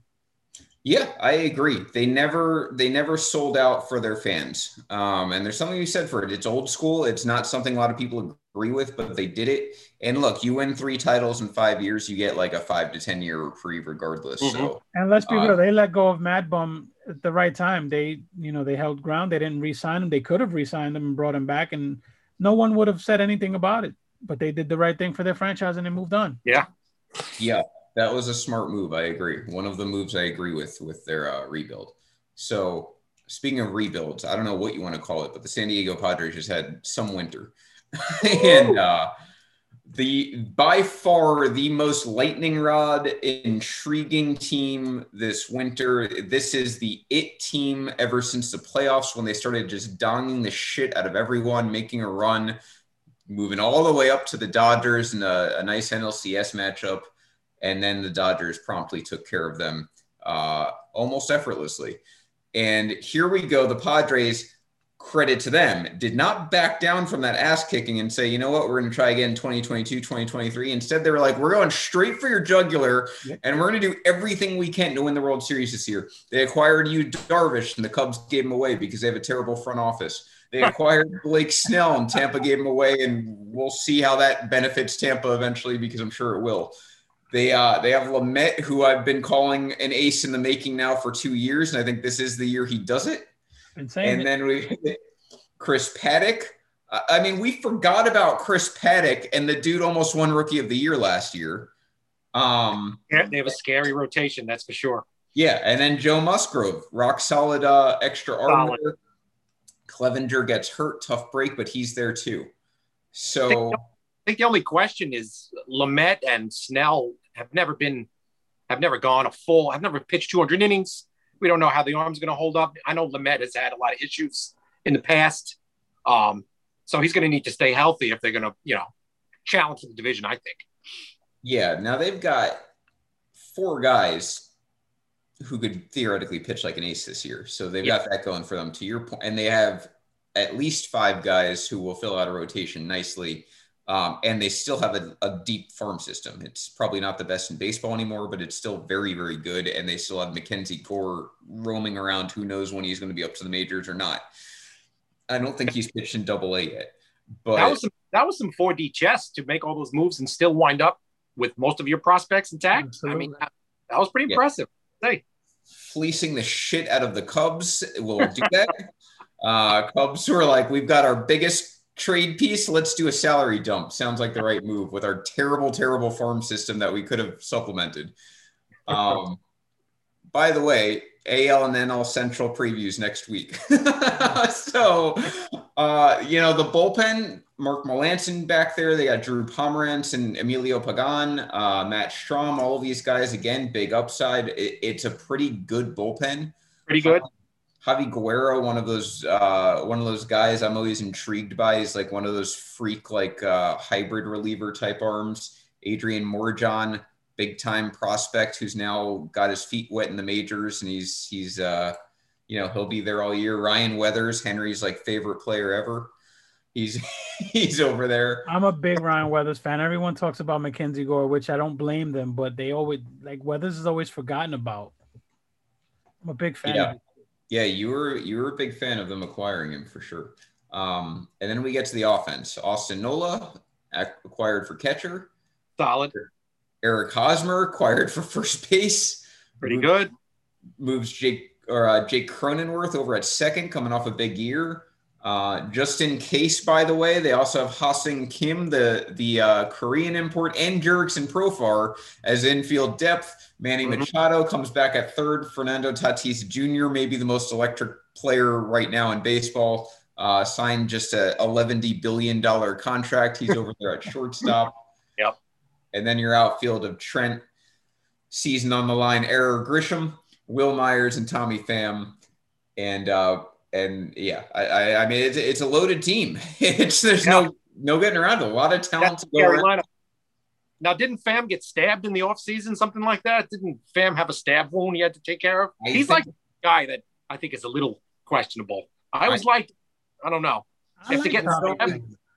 Yeah, I agree. They never they never sold out for their fans. Um, and there's something you said for it. It's old school. It's not something a lot of people agree with, but they did it. And look, you win three titles in five years, you get like a five to ten year reprieve regardless. Mhm. So And let's be Uh, real, they let go of Mad Bum at the right time. They, you know, they held ground. They didn't re-sign him. They could have re-signed him and brought him back, and no one would have said anything about it. But they did the right thing for their franchise and they moved on. Yeah. Yeah, that was a smart move. I agree. One of the moves I agree with with their uh, rebuild. So speaking of rebuilds, I don't know what you want to call it, but the San Diego Padres just had some winter, *laughs* and uh, the by far the most lightning rod intriguing team this winter. This is the it team ever since the playoffs when they started just donging the shit out of everyone, making a run, moving all the way up to the Dodgers in a, a nice NLCS matchup, and then the Dodgers promptly took care of them uh, almost effortlessly. And here we go. The Padres, credit to them, did not back down from that ass kicking and say, Yu know what, we're going to try again 2022, 2023. Instead, they were like, we're going straight for your jugular and we're going to do everything we can to win the World Series this year. They acquired you, Darvish, and the Cubs gave him away because they have a terrible front office. They acquired Blake Snell and Tampa gave him away, and we'll see how that benefits Tampa eventually because I'm sure it will. They uh, they have Lamet, who I've been calling an ace in the making now for two years, and I think this is the year he does it. Been saying And then we Chris Paddack. I- I mean, we forgot about Chris Paddack, and the dude almost won Rookie of the Year last year. Um, Yeah, they have a scary rotation, that's for sure. yeah, and then Joe Musgrove, rock solid, uh, extra Solid. armor. Clevinger gets hurt, tough break, but he's there too. So I think the only question is Lamet and Snell have never been, have never gone a full, I've never pitched 200 innings. We don't know how the arm's going to hold up. I know Lamet has had a lot of issues in the past. Um, so he's going to need to stay healthy if they're going to, you know, challenge the division, I think. Yeah, now they've got four guys who could theoretically pitch like an ace this year. So they've Yeah. got that going for them to your point. And they have at least five guys who will fill out a rotation nicely. Um, and they still have a, a deep farm system. It's probably not the best in baseball anymore, but it's still very, very good. And they still have Mackenzie Gore roaming around. Who knows when he's going to be up to the majors or not. I don't think he's pitched in double A yet. But that was some, that was some 4D chess to make all those moves and still wind up with most of your prospects intact. I mean, that, that was pretty Yeah. impressive. Hey, fleecing the shit out of the Cubs will do that. *laughs* uh, Cubs who are like, we've got our biggest trade piece. Let's do a salary dump. Sounds like the right move with our terrible, terrible farm system that we could have supplemented. Um, by the way, AL and NL Central previews next week. *laughs* so, uh, you know, the bullpen, Mark Melancon back there. They got Drew Pomeranz and Emilio Pagan, uh, Matt Strahm, all of these guys. Again, big upside. It, it's a pretty good bullpen. pretty good. Javi Guerrero, one of those uh, one of those guys I'm always intrigued by. He's like one of those freak like uh, hybrid reliever type arms. Adrian Morejon, big time prospect who's now got his feet wet in the majors and he's he's uh, you know he'll be there all year. Ryan Weathers, Henry's like favorite player ever. He's *laughs* he's over there. I'm a big Ryan Weathers fan. Everyone talks about Mackenzie Gore, which I don't blame them, but they always like Weathers is always forgotten about. I'm a big fan. Yeah. Yeah, you were you were a big fan of them acquiring him for sure. Um, and then we get to the offense. Austin Nola acquired for catcher. Solid. Eric Hosmer acquired for first base. Pretty good. Moves Jake or uh, Jake Cronenworth over at second, coming off a big year. Uh, just in case, by the way, they also have Ha-Seong Kim, the the uh, Korean import, and Jurickson Profar as infield depth. Manny mm-hmm. Machado comes back at third. Fernando Tatis Jr., maybe the most electric player right now in baseball, uh, signed just a $11 billion contract. He's over there at *laughs* shortstop. Yep. And then your outfield of Trent, season on the line, Error Grisham, Wil Myers, and Tommy Pham. And uh, and yeah, I, I, I mean it's, it's a loaded team. *laughs* It's there's yeah. no no getting around. A lot of talent That's to go Carolina. Around. Now, didn't Pham get stabbed in the offseason, something like that? Didn't Pham have a stab wound he had to take care of? I He's think, like a guy that I think is a little questionable. I always like, I don't know. I like get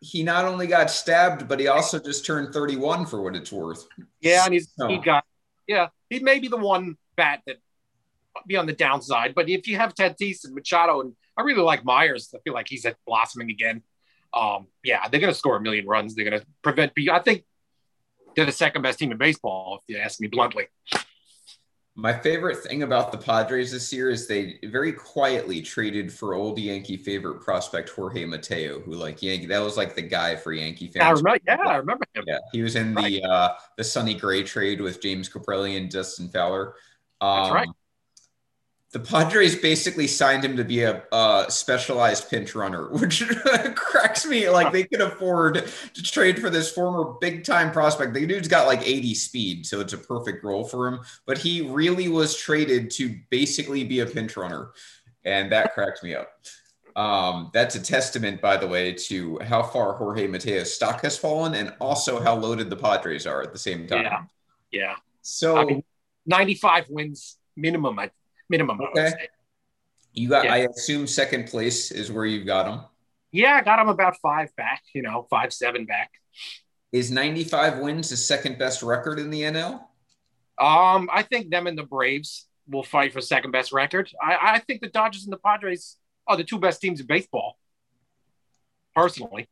he not only got stabbed, but he also just turned 31 for what it's worth. Yeah, and he's so. he got yeah, he may be the one bat that be on the downside. But if you have Tatis and Machado and I really like Myers. I feel like he's at blossoming again. Um, yeah, they're going to score a million runs. They're going to prevent. I think they're the second best team in baseball, if you ask me bluntly. My favorite thing about the Padres this year is they very quietly traded for old Yankee favorite prospect Jorge Mateo, who like Yankee that was like the guy for Yankee fans. I remember, yeah, I remember him. Yeah, he was in right. the uh, the Sonny Gray trade with James Kaprielian and Dustin Fowler. Um, That's right the Padres basically signed him to be a, a specialized pinch runner, *laughs* which cracks me. Like they could afford to trade for this former big time prospect. The dude's got like 80 speed, so it's a perfect role for him. But he really was traded to basically be a pinch runner, and that cracks me up. Um, that's a testament, by the way, to how far Jorge Mateo's stock has fallen, and also how loaded the Padres are at the same time. Yeah, yeah. So, I mean, 95 wins minimum. I minimum. Okay. You got, yeah. I assume, second place is where you've got them. Yeah, I got them about five back. You know, five seven back. Is 95 wins the second best record in the NL? Um, I think them and the Braves will fight for second best record. I, I think the Dodgers and the Padres are the two best teams in baseball. Personally,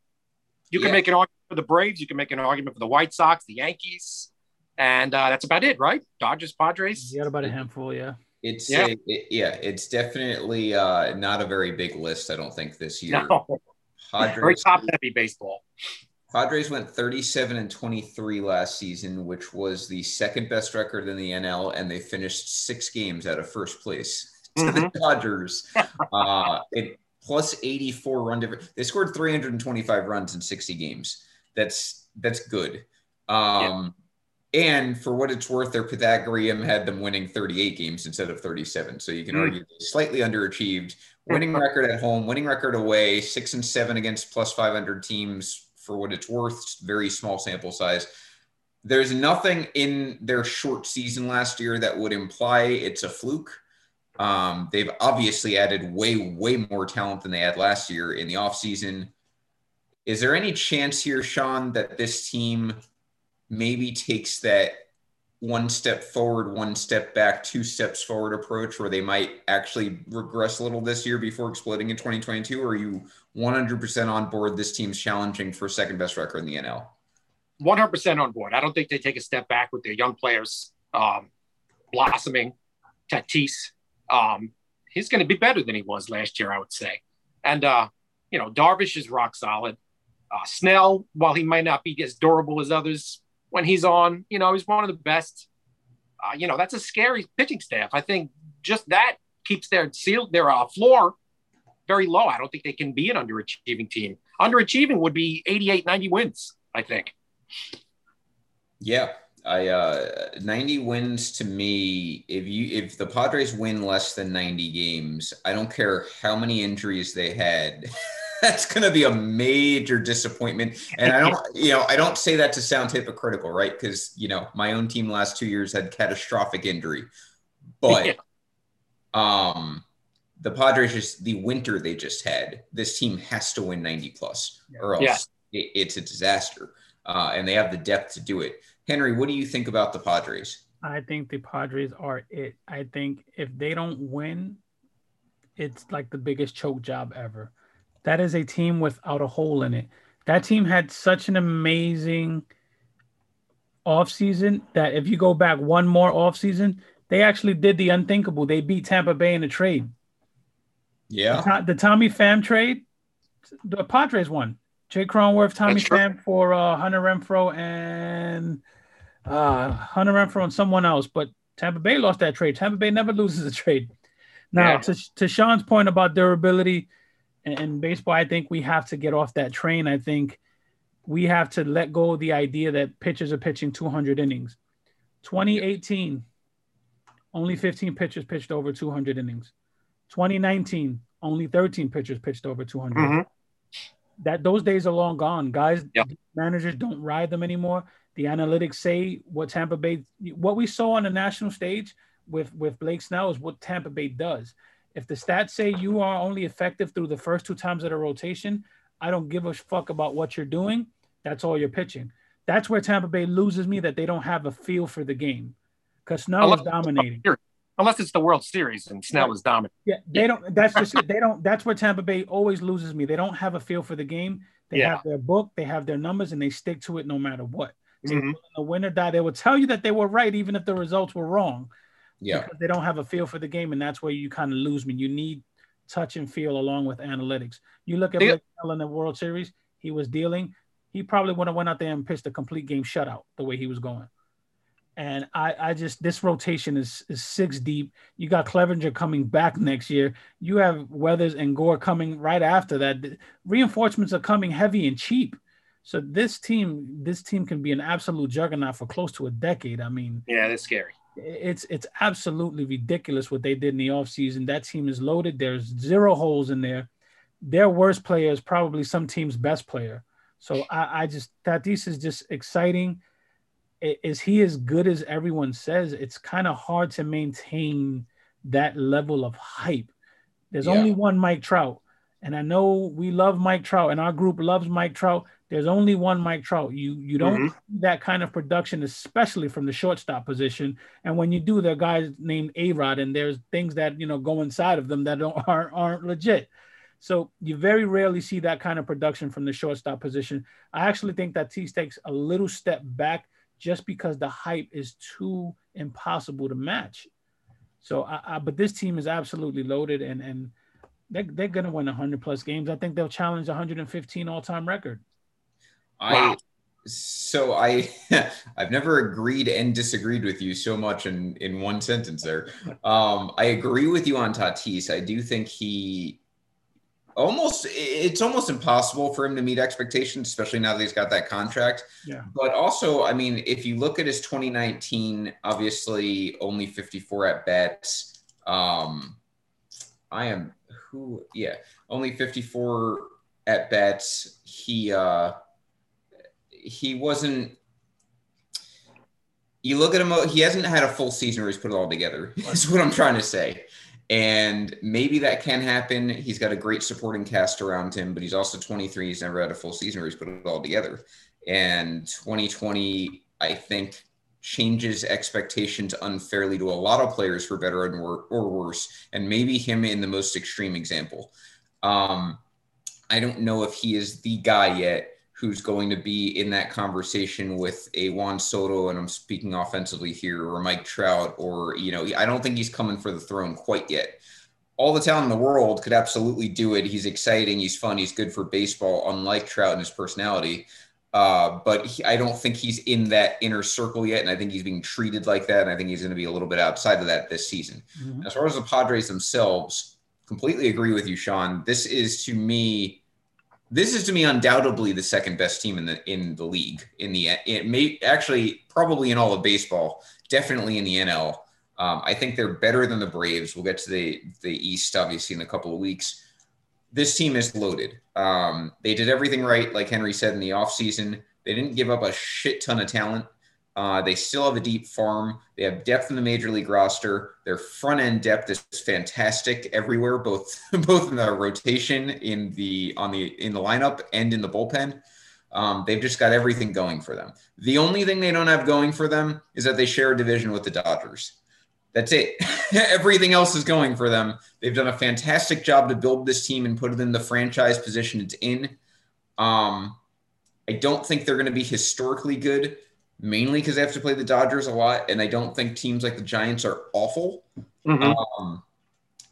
you can yeah. make an argument for the Braves. You can make an argument for the White Sox, the Yankees, and uh, that's about it, right? Dodgers, Padres. You got about a handful, yeah. It's yeah, a, it, yeah it's definitely uh, not a very big list. I don't think this year. *laughs* No. Padres, very top heavy baseball. Padres went 37 and 23 last season, which was the second best record in the NL, and they finished six games out of first place *laughs* to mm-hmm. the Dodgers. *laughs* uh, it plus 84 run difference. They scored 325 runs in 60 games. That's that's good. Um, and for what it's worth, their Pythagorean had them winning 38 games instead of 37. So you can mm. argue slightly underachieved. Winning record at home, winning record away, six and seven against plus 500 teams for what it's worth. Very small sample size. There's nothing in their short season last year that would imply it's a fluke. Um, they've obviously added way, way more talent than they had last year in the offseason. Is there any chance here, Sean, that this team – maybe takes that one step forward, one step back, two steps forward approach where they might actually regress a little this year before exploding in 2022? Or are you 100% on board this team's challenging for second best record in the NL? 100% on board. I don't think they take a step back with their young players um, blossoming. Tatis, um, he's going to be better than he was last year, I would say. And, uh, you know, Darvish is rock solid. Uh, Snell, while he might not be as durable as others, when he's on. You know, he's one of the best. Uh, you know, that's a scary pitching staff. I think just that keeps their seal their uh, floor very low. I don't think they can be an underachieving team. Underachieving would be 88, 90 wins, I think. Yeah. I uh 90 wins to me if you if the Padres win less than 90 games, I don't care how many injuries they had. *laughs* that's going to be a major disappointment. And I don't, you know, I don't say that to sound hypocritical, right? Because you know, my own team last two years had catastrophic injury, but yeah. um, the Padres just the winter they just had. This team has to win ninety plus, or else yeah. it, it's a disaster. Uh, and they have the depth to do it. Henry, what do you think about the Padres? I think the Padres are it. I think if they don't win, it's like the biggest choke job ever that is a team without a hole in it. That team had such an amazing offseason that if you go back one more offseason, they actually did the unthinkable. They beat Tampa Bay in a trade. Yeah. The, the Tommy Pham trade, the Padres won. Jay Cronenworth, Tommy Pham for uh, Hunter Renfroe and uh, Hunter Renfroe and someone else. But Tampa Bay lost that trade. Tampa Bay never loses a trade. Now, yeah. to, to Sean's point about durability and, and baseball, I think we have to get off that train. I think we have to let go of the idea that pitchers are pitching 200 innings. 2018, only 15 pitchers pitched over 200 innings. 2019, only 13 pitchers pitched over 200. Mm-hmm. That those days are long gone, guys. Yep. Managers don't ride them anymore. The analytics say what Tampa Bay, what we saw on the national stage with with Blake Snell is what Tampa Bay does. If the stats say you are only effective through the first two times of the rotation, I don't give a fuck about what you're doing. That's all you're pitching. That's where Tampa Bay loses me that they don't have a feel for the game because Snell was dominating. Unless it's the World Series and Snell was dominating. Yeah, they don't. That's just they don't. That's where Tampa Bay always loses me. They don't have a feel for the game. They yeah. have their book, they have their numbers, and they stick to it no matter what. Mm-hmm. The winner die. They will tell you that they were right, even if the results were wrong. Yeah, because they don't have a feel for the game, and that's where you kind of lose me. You need touch and feel along with analytics. You look at yeah. in the World Series; he was dealing he probably would have went out there and pitched a complete game shutout the way he was going. And I, I just this rotation is is six deep. You got Clevinger coming back next year. You have Weathers and Gore coming right after that. The reinforcements are coming heavy and cheap. So this team, this team can be an absolute juggernaut for close to a decade. I mean, yeah, that's scary. It's it's absolutely ridiculous what they did in the offseason. That team is loaded. There's zero holes in there. Their worst player is probably some team's best player. So I, I just Tatis is just exciting. Is he as good as everyone says? It's kind of hard to maintain that level of hype. There's yeah. only one Mike Trout. And I know we love Mike Trout and our group loves Mike Trout. There's only one Mike Trout. You you don't mm-hmm. that kind of production, especially from the shortstop position. And when you do, there are guys named A Rod, and there's things that you know go inside of them that don't *laughs* aren't, aren't legit. So you very rarely see that kind of production from the shortstop position. I actually think that T takes a little step back just because the hype is too impossible to match. So, I, I, but this team is absolutely loaded, and and they're, they're going to win 100 plus games. I think they'll challenge 115 all time record. I wow. so I *laughs* I've never agreed and disagreed with you so much in in one sentence there. Um, I agree with you on Tatis. I do think he almost it's almost impossible for him to meet expectations, especially now that he's got that contract. Yeah. But also, I mean, if you look at his 2019, obviously only 54 at bats. Um, I am who? Yeah, only 54 at bats. He uh, he wasn't. You look at him; he hasn't had a full season where he's put it all together. *laughs* That's what I'm trying to say. And maybe that can happen. He's got a great supporting cast around him, but he's also 23. He's never had a full season where he's put it all together. And 2020, I think, changes expectations unfairly to a lot of players for better or worse. And maybe him in the most extreme example. Um, I don't know if he is the guy yet who's going to be in that conversation with a Juan Soto, and I'm speaking offensively here, or Mike Trout, or, you know, I don't think he's coming for the throne quite yet. All the talent in the world could absolutely do it. He's exciting, he's fun, he's good for baseball, unlike Trout and his personality. Uh, but he, I don't think he's in that inner circle yet, and I think he's being treated like that. And I think he's going to be a little bit outside of that this season. Mm-hmm. As far as the Padres themselves, completely agree with you, Sean. This is to me this is to me undoubtedly the second best team in the in the league. In the it may actually probably in all of baseball, definitely in the NL. Um, I think they're better than the Braves. We'll get to the the East obviously in a couple of weeks. This team is loaded. Um, they did everything right, like Henry said in the offseason. They didn't give up a shit ton of talent. Uh, they still have a deep farm. They have depth in the major league roster. Their front end depth is fantastic everywhere, both *laughs* both in the rotation, in the on the in the lineup, and in the bullpen. Um, they've just got everything going for them. The only thing they don't have going for them is that they share a division with the Dodgers. That's it. *laughs* everything else is going for them. They've done a fantastic job to build this team and put it in the franchise position it's in. Um, I don't think they're going to be historically good mainly because they have to play the Dodgers a lot, and I don't think teams like the Giants are awful. Mhm. Um,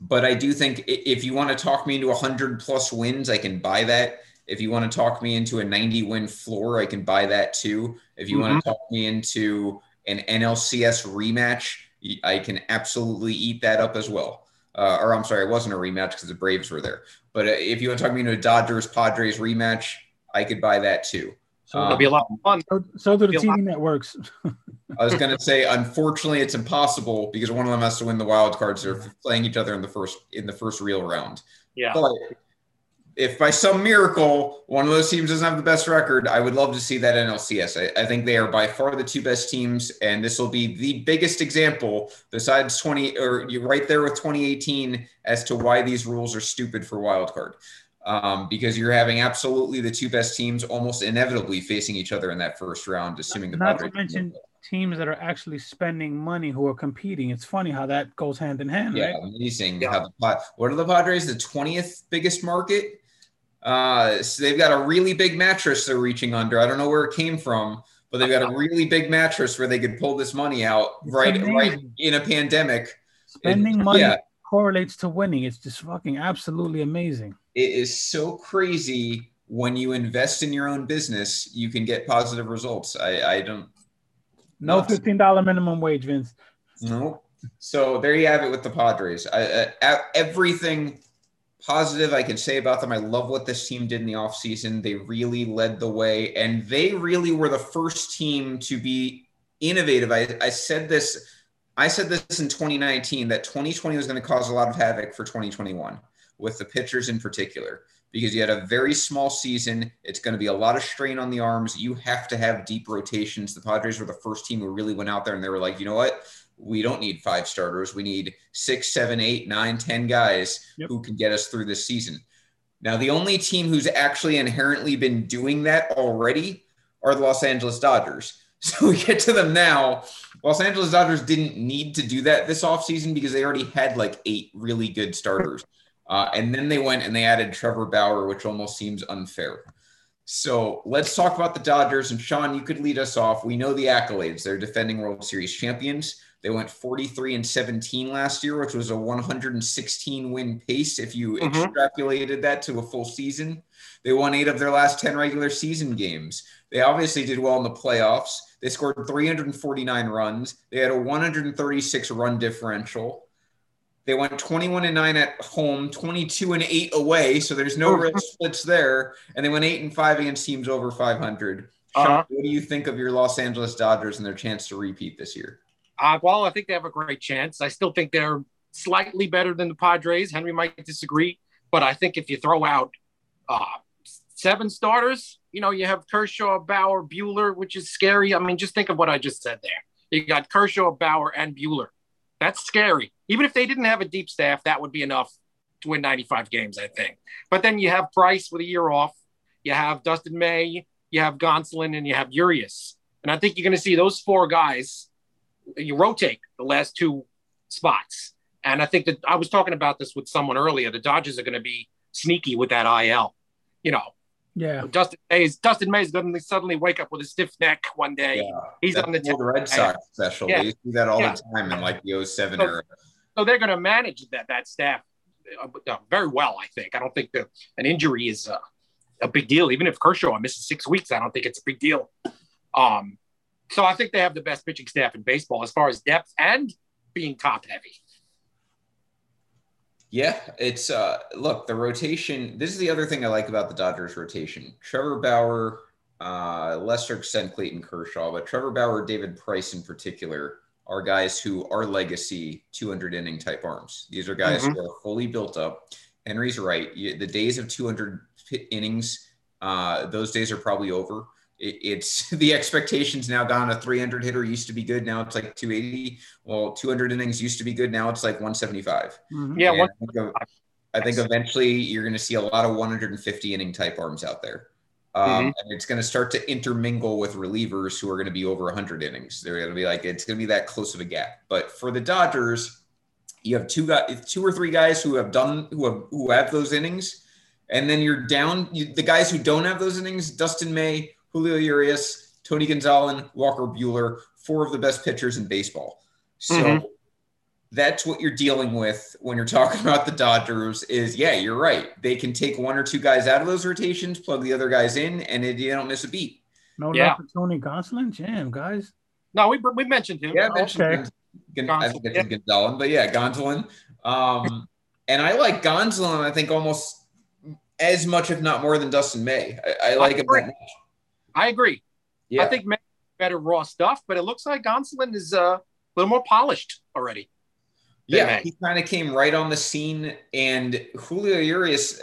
but I do think if you want to talk me into 100 plus wins, I can buy that. If you want to talk me into a 90 win floor, I can buy that too. If you want to talk me into an NLCS rematch, I can absolutely eat that up as well. Uh, or I'm sorry, it wasn't a rematch because the Braves were there. But uh, if you want to talk me into a Dodgers Padres rematch, I could buy that too. So, It'll be a lot of fun. so, so do the TV networks. *laughs* I was going to say, unfortunately, it's impossible because one of them has to win the wild cards. They're playing each other in the first in the first real round. Yeah. But if by some miracle one of those teams doesn't have the best record, I would love to see that NLCS. I, I think they are by far the two best teams, and this will be the biggest example besides 20 or you're right there with 2018 as to why these rules are stupid for wild card. Um, because you're having absolutely the two best teams almost inevitably facing each other in that first round, assuming the Not to mention teams that are actually spending money who are competing. It's funny how that goes hand in hand, Yeah, right? amazing. Yeah. How the what are the Padres? The twentieth biggest market. Uh, so they've got a really big mattress they're reaching under. I don't know where it came from, but they've got a really big mattress where they could pull this money out It's right, right in a pandemic. Spending It- money yeah. correlates to winning. It's just fucking absolutely amazing. It is so crazy when you invest in your own business, you can get positive results. I, I don't No fifteen dollar minimum wage, Vince. Nope. So there you have it with the Padres. I, uh, everything positive I can say about them. I love what this team did in the offseason. They really led the way, and they really were the first team to be innovative. I, I said this. I said this in 2019 that 2020 was going to cause a lot of havoc for 2021 with the pitchers in particular because you had a very small season. It's going to be a lot of strain on the arms. You have to have deep rotations. The Padres were the first team who really went out there and they were like, you know what? We don't need five starters. We need six, seven, eight, nine, ten guys Yep. who can get us through this season. Now, the only team who's actually inherently been doing that already are the Los Angeles Dodgers. *laughs* So we get to them now. Los Angeles Dodgers didn't need to do that this offseason because they already had like eight really good starters. Uh, and then they went and they added Trevor Bauer, which almost seems unfair. So let's talk about the Dodgers. And Sean, you could lead us off. We know the accolades. They're defending World Series champions. They went 43 and 17 last year, which was a 116 win pace if you Mhm. extrapolated that to a full season. They won eight of their last 10 regular season games. They obviously did well in the playoffs. They scored 349 runs. They had a 136 run differential. They went 21 and 9 at home, 22 and 8 away. So there's no real splits there. And they went 8 and 5 against teams over 500. Uh-huh. what do you think of your Los Angeles Dodgers and their chance to repeat this year? Uh, well, I think they have a great chance. I still think they're slightly better than the Padres. Henry might disagree, but I think if you throw out uh, seven starters, you know, you have Kershaw, Bauer, Buehler, which is scary. I mean, just think of what I just said there. You got Kershaw, Bauer, and Buehler. That's scary. Even if they didn't have a deep staff, that would be enough to win 95 games, I think. But then you have Price with a year off. You have Dustin May, you have Gonsolin, and you have Urias. And I think you're going to see those four guys you rotate the last two spots. And I think that I was talking about this with someone earlier. The Dodgers are going to be sneaky with that IL. You know, Yeah. Dustin Mays. Dustin Mays going to suddenly wake up with a stiff neck one day. He's That's on the the Red Sox special. Yeah. They used to do that all Yeah. the time in like the 07 So- era. so they're going to manage that that staff uh, uh, very well. I think. I don't think that an injury is uh, a big deal. Even if Kershaw misses six weeks, I don't think it's a big deal. Um, so I think they have the best pitching staff in baseball as far as depth and being top heavy. Yeah, it's uh look, the rotation. This is the other thing I like about the Dodgers rotation. Trevor Bauer, uh, lesser extent Clayton Kershaw, but Trevor Bauer, David Price in particular are guys who are legacy 200 inning type arms. These are guys who are fully built up. Henry's right. The days of 200 innings, uh, those days are probably over. It, it's *laughs* the expectations now gone. A 300 hitter used to be good. Now it's like 280. Well, 200 innings used to be good. Now it's like 175. Mhm. Yeah, I think, of- I think eventually you're going to see a lot of 150 inning type arms out there. Um, Mm-hmm. And it's going to start to intermingle with relievers who are going to be over 100 innings. They're going to be like, it's going to be that close of a gap. But for the Dodgers, you have two guys, two or three guys who have done, who have, who have those innings. And then you're down, you, the guys who don't have those innings, Dustin May, Julio Urias, Tony Gonzalez, Walker Buehler, four of the best pitchers in baseball. So mm-hmm. that's what you're dealing with when you're talking *laughs* about the Dodgers. Is yeah, you're right. They can take one or two guys out of those rotations, plug the other guys in, and it, you don't miss a beat. No yeah. love for Tony Gonsolin, jam guys. No, we we mentioned him. Yeah, I mentioned okay. Gon- I think it's yeah. Gonzalez, but yeah, Gonsolin. Um, and I like Gonsolin. I think almost as much, if not more, than Dustin May. I, I like I him that much. I agree. Yeah. I think better raw stuff, but it looks like Gonsolin is uh, a little more polished already. Yeah, May. he kind of came right on the scene, and Julio Urias,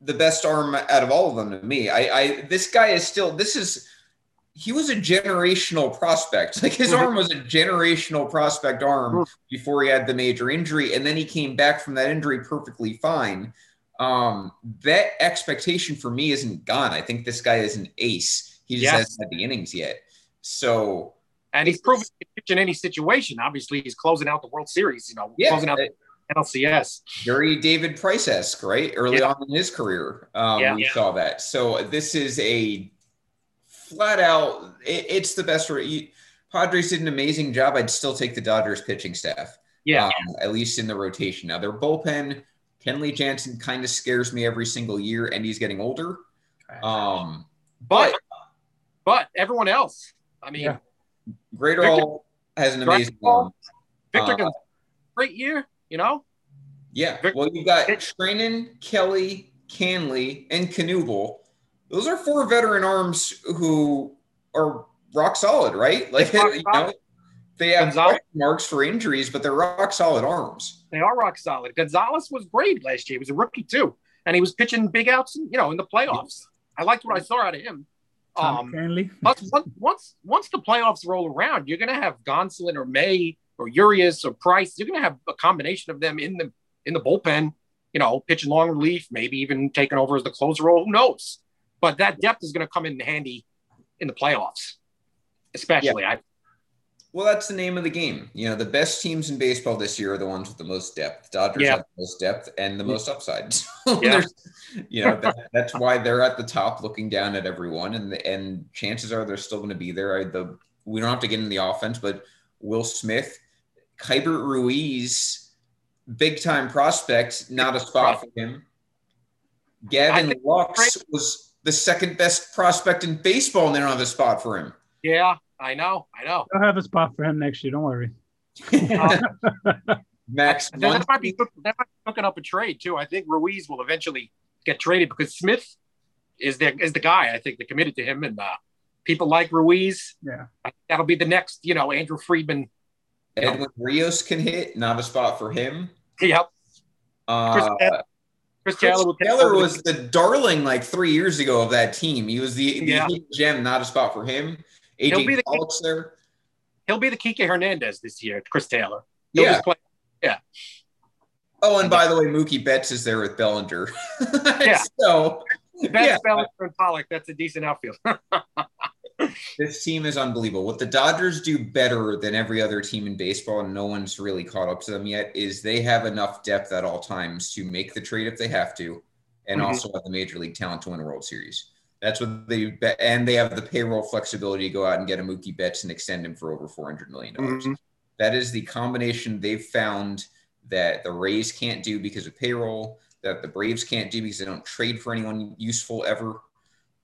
the best arm out of all of them to me. I, I this guy is still. This is he was a generational prospect. *laughs* Like his mm-hmm. arm was a generational prospect arm mm-hmm. before he had the major injury, and then he came back from that injury perfectly fine. Um, that expectation for me isn't gone. I think this guy is an ace. He just yes. hasn't had the innings yet. So, and he's proven in any situation. Obviously, he's closing out the World Series. You know, yeah, closing out. It, NLCS. Very David Price esque, right? Early yeah. on in his career, um, yeah, we yeah. saw that. So this is a flat out, it, it's the best. You, Padres did an amazing job. I'd still take the Dodgers pitching staff. Yeah. Um, at least in the rotation. Now, their bullpen, Kenley Jansen kind of scares me every single year, and he's getting older. Um, but, but everyone else, I mean, yeah. Graterol has an amazing one. Victor, uh, great year, you know? Yeah. Victor, well, you've got Treinen, Kelly, Kahnle, and Knebel those are four veteran arms who are rock solid, right? Like you know, they have Gonzalez, marks for injuries, but they're rock solid arms. They are rock solid. Gonzalez was great last year. He was a rookie too, and he was pitching big outs, you know, in the playoffs. I liked what I saw out of him. Um, once, once once the playoffs roll around, you're going to have Gonsolin or May or Urias or Price. You're going to have a combination of them in the in the bullpen. You know, pitching long relief, maybe even taking over as the closer role. Who knows? But that depth is going to come in handy in the playoffs, especially. Yeah. I, well, that's the name of the game. You know, the best teams in baseball this year are the ones with the most depth. Dodgers yeah. have the most depth and the most upside. *laughs* So yeah. you know, that, that's why they're at the top, looking down at everyone, and and chances are they're still going to be there. I, the we don't have to get in the offense, but Will Smith, Keibert Ruiz, big time prospect, not a spot for him. Gavin Lux was the second best prospect in baseball, and they don't have a spot for him. Yeah, I know. I know. I'll have a spot for him next year. Don't worry. *laughs* Max, that, that, might be that might be hooking up a trade too. I think Ruiz will eventually get traded because Smith is the is the guy. I think they committed to him, and uh, people like Ruiz. Yeah, that'll be the next. You know, Andrew Friedman. Edwin know. Rios can hit. Not a spot for him. Yep. Uh, Chris Taylor, Chris Taylor was the darling like three years ago of that team. He was the, the yeah. gem, not a spot for him. AJ he'll be the Pollock's there. He'll be the Kike Hernandez this year, Chris Taylor. He'll yeah. Yeah. Oh, and by the way, Mookie Betts is there with Bellinger. *laughs* yeah. so Betts, yeah. Bellinger, and Pollock. That's a decent outfield. *laughs* this team is unbelievable. What the Dodgers do better than every other team in baseball, and no one's really caught up to them yet, is they have enough depth at all times to make the trade if they have to, and mm-hmm. also have the major league talent to win a World Series. That's what they bet, and they have the payroll flexibility to go out and get a Mookie Betts and extend him for over four hundred million dollars. Mm-hmm. That is the combination they've found that the Rays can't do because of payroll, that the Braves can't do because they don't trade for anyone useful ever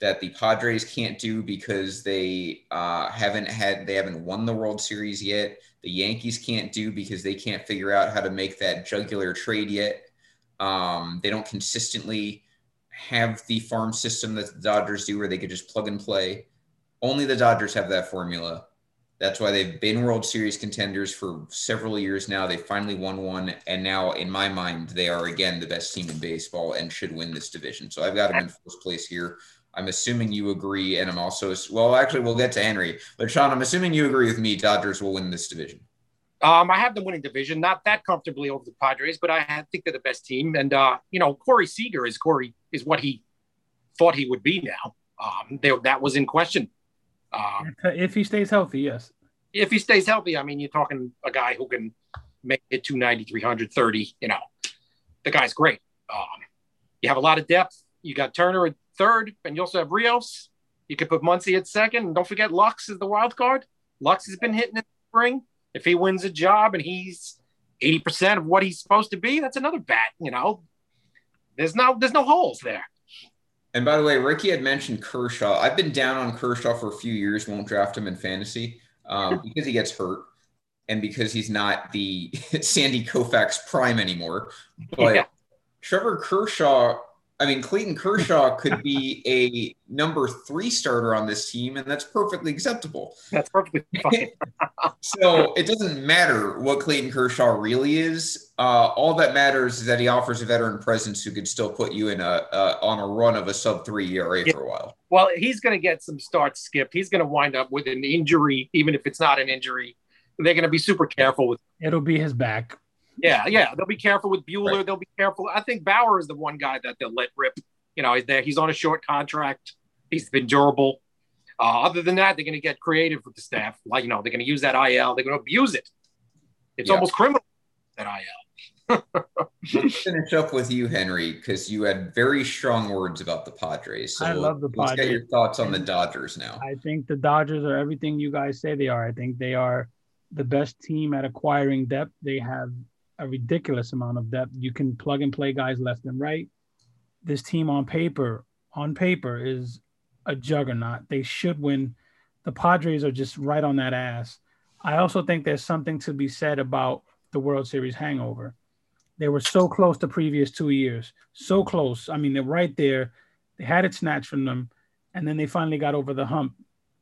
that the Padres can't do because they uh, haven't had they haven't won the World Series yet. The Yankees can't do because they can't figure out how to make that jugular trade yet. Um, they don't consistently have the farm system that the Dodgers do, where they could just plug and play. Only the Dodgers have that formula. That's why they've been World Series contenders for several years now. They finally won one, and now, in my mind, they are again the best team in baseball and should win this division. So I've got them in first place here. I'm assuming you agree, and I'm also well. Actually, we'll get to Henry, but Sean, I'm assuming you agree with me. Dodgers will win this division. Um, I have them winning division, not that comfortably over the Padres, but I think they're the best team. And uh, you know, Corey Seager is Corey is what he thought he would be now. Um, they, that was in question. Um, if he stays healthy, yes. If he stays healthy, I mean, you're talking a guy who can make it 290, 330. You know, the guy's great. Um, you have a lot of depth. You got Turner at third, and you also have Rios. You could put Muncy at second, and don't forget Lux is the wild card. Lux has been hitting in the spring. If he wins a job and he's 80% of what he's supposed to be, that's another bat, you know. There's no there's no holes there. And by the way, Ricky had mentioned Kershaw. I've been down on Kershaw for a few years, won't draft him in fantasy um, *laughs* because he gets hurt and because he's not the *laughs* Sandy Koufax prime anymore. But yeah. Trevor Kershaw I mean, Clayton Kershaw could be a number three starter on this team, and that's perfectly acceptable. That's perfectly fine. *laughs* so it doesn't matter what Clayton Kershaw really is. Uh, all that matters is that he offers a veteran presence who could still put you in a uh, on a run of a sub three ERA yeah. for a while. Well, he's going to get some starts skipped. He's going to wind up with an injury, even if it's not an injury. They're going to be super careful with. It'll be his back. Yeah, yeah. They'll be careful with Buehler. Right. They'll be careful. I think Bauer is the one guy that they'll let rip. You know, he's there. He's on a short contract. He's been durable. Uh, other than that, they're going to get creative with the staff. Like, you know, they're going to use that IL. They're going to abuse it. It's yeah. almost criminal, that IL. *laughs* Let's finish up with you, Henry, because you had very strong words about the Padres. So I love the Padres. let's Padres. get your thoughts on the Dodgers now. I think the Dodgers are everything you guys say they are. I think they are the best team at acquiring depth. They have a ridiculous amount of depth. You can plug and play guys left and right. This team on paper, on paper, is a juggernaut. They should win. The Padres are just right on that ass. I also think there's something to be said about the World Series hangover. They were so close the previous two years, so close. I mean, they're right there. They had it snatched from them, and then they finally got over the hump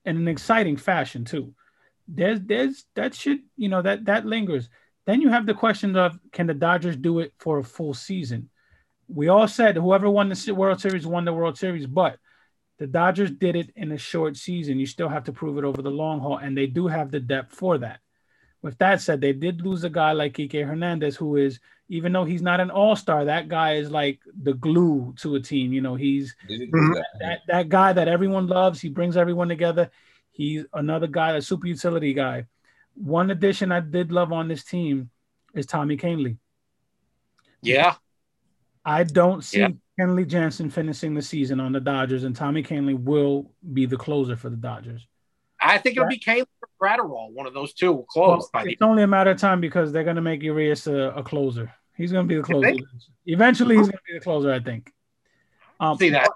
in an exciting fashion too. There's, there's that should you know, that that lingers. Then you have the question of can the Dodgers do it for a full season? We all said whoever won the World Series won the World Series, but the Dodgers did it in a short season. You still have to prove it over the long haul, and they do have the depth for that. With that said, they did lose a guy like Kike Hernandez, who is, even though he's not an all star, that guy is like the glue to a team. You know, he's that, that guy that everyone loves. He brings everyone together. He's another guy, a super utility guy. One addition I did love on this team is Tommy Kahnle. Yeah. I don't see yeah. Kenley Jansen finishing the season on the Dodgers, and Tommy Kahnle will be the closer for the Dodgers. I think it'll be Kahnle or Graterol. One of those two will close. Well, it's the- only a matter of time because they're going to make Urias a, a, closer. He's going to be the closer. Eventually, he's going to be the closer, I think. Um, see that?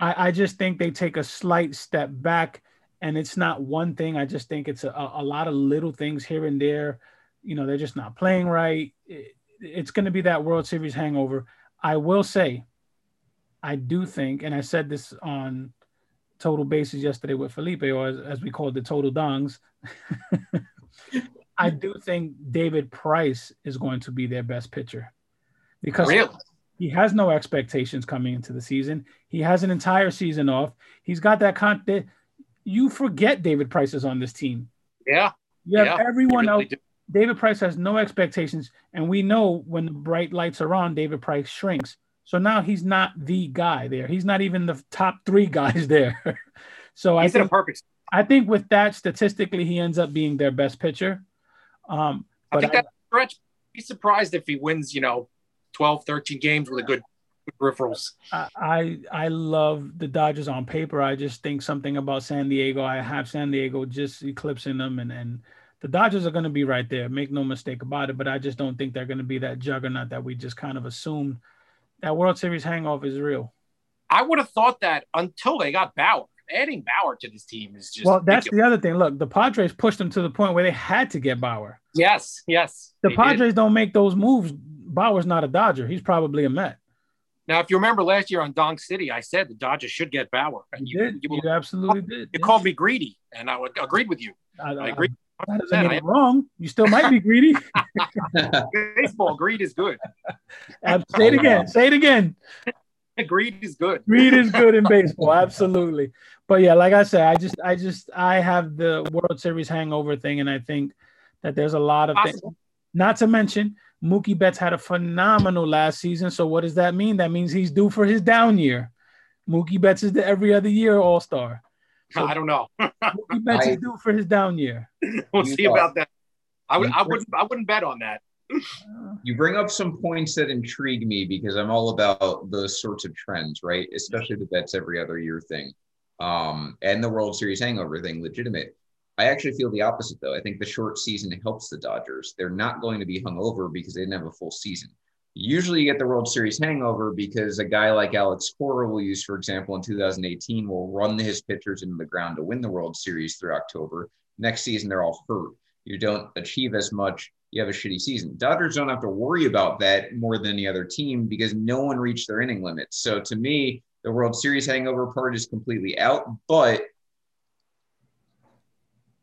I, I just think they take a slight step back and it's not one thing. I just think it's a, a lot of little things here and there. You know, they're just not playing right. It, it's going to be that World Series hangover. I will say, I do think, and I said this on Total Bases yesterday with Felipe, or as, as we call it, the Total Dongs. *laughs* I do think David Price is going to be their best pitcher because really? he has no expectations coming into the season. He has an entire season off. He's got that con you forget David Price is on this team. Yeah. You have yeah, everyone really else. Do. David Price has no expectations. And we know when the bright lights are on, David Price shrinks. So now he's not the guy there. He's not even the top three *laughs* guys there. *laughs* so he's I think, a perfect. I think with that, statistically, he ends up being their best pitcher. Um, but I think that stretch. Be surprised if he wins, you know, 12, 13 games with a good peripherals. I I love the Dodgers on paper. I just think something about San Diego. I have San Diego just eclipsing them, and and the Dodgers are going to be right there. Make no mistake about it. But I just don't think they're going to be that juggernaut that we just kind of assumed. That World Series hangover is real. I would have thought that until they got Bauer. Adding Bauer to this team is just well. That's ridiculous. the other thing. Look, the Padres pushed them to the point where they had to get Bauer. Yes, yes. The Padres did. don't make those moves. Bauer's not a Dodger. He's probably a Met. Now, if you remember last year on Dong City, I said the Dodgers should get Bauer, and you, did. you, you absolutely did. You yes. called me greedy, and I would, agreed with you. I, I agreed. That doesn't mean wrong. You still might be greedy. *laughs* *laughs* Baseball greed is good. say it again. Say it again. *laughs* Greed is good. Greed is good in baseball. Absolutely. But yeah, like I said, I just, I just, I have the World Series hangover thing, and I think that there's a lot of things. Not to mention, Mookie Betts had a phenomenal last season. So what does that mean? That means he's due for his down year. Mookie Betts is the every other year All Star. So *laughs* I don't know. Mookie Betts I, is due for his down year. *laughs* We'll see thought. about that. I would. I wouldn't. I wouldn't bet on that. *laughs* you bring up some points that intrigue me because I'm all about those sorts of trends, right? Especially the bets every other year thing. um, and the World Series hangover thing legitimate. I actually feel the opposite, though. I think the short season helps the Dodgers. They're not going to be hung over because they didn't have a full season. Usually, you get the World Series hangover because a guy like Alex Cora will use, for example, in 2018, will run his pitchers into the ground to win the World Series through October. Next season, they're all hurt. You don't achieve as much. You have a shitty season. Dodgers don't have to worry about that more than the other team because no one reached their inning limit. So to me, the World Series hangover part is completely out, but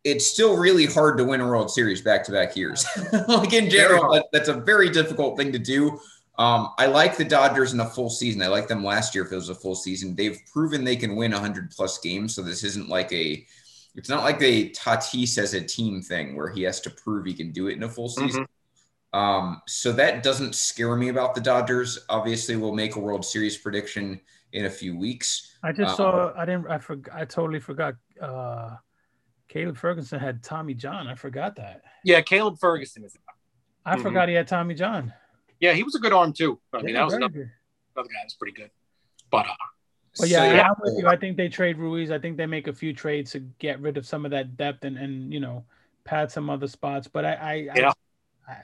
it's still really hard to win a World Series back to back years. *laughs* like in general, that's a very difficult thing to do. Um, I like the Dodgers in a full season. I like them last year if it was a full season. They've proven they can win 100 plus games. So this isn't like a, it's not like a Tatis as a team thing where he has to prove he can do it in a full season. Mm-hmm. Um, so that doesn't scare me about the Dodgers. Obviously, we'll make a World Series prediction in a few weeks. I just um, saw. I didn't. I forgot. I totally forgot. Uh, Caleb Ferguson had Tommy John. I forgot that. Yeah, Caleb Ferguson is. I mm-hmm. forgot he had Tommy John. Yeah, he was a good arm too. I mean, yeah, that was another, another guy that's pretty good. But uh, but yeah, so, yeah, I'm with you. I think they trade Ruiz. I think they make a few trades to get rid of some of that depth and and you know pad some other spots. But I, I yeah. I, I,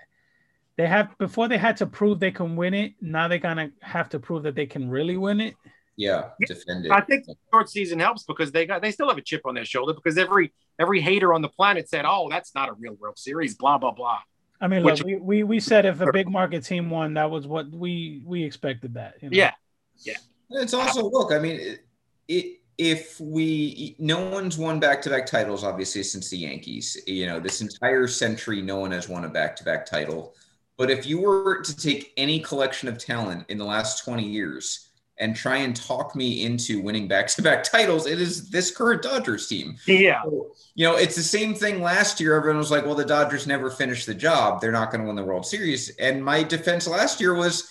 they have before they had to prove they can win it. Now they're gonna have to prove that they can really win it. Yeah, defend it. I think the short season helps because they got they still have a chip on their shoulder because every every hater on the planet said, "Oh, that's not a real World Series." Blah blah blah. I mean, Which, look, we, we we said if a big market team won, that was what we we expected. That you know? yeah, yeah. It's also look. I mean, it, it if we no one's won back-to-back titles obviously since the yankees you know this entire century no one has won a back-to-back title but if you were to take any collection of talent in the last 20 years and try and talk me into winning back-to-back *laughs* titles it is this current dodgers team yeah so, you know it's the same thing last year everyone was like well the dodgers never finished the job they're not going to win the world series and my defense last year was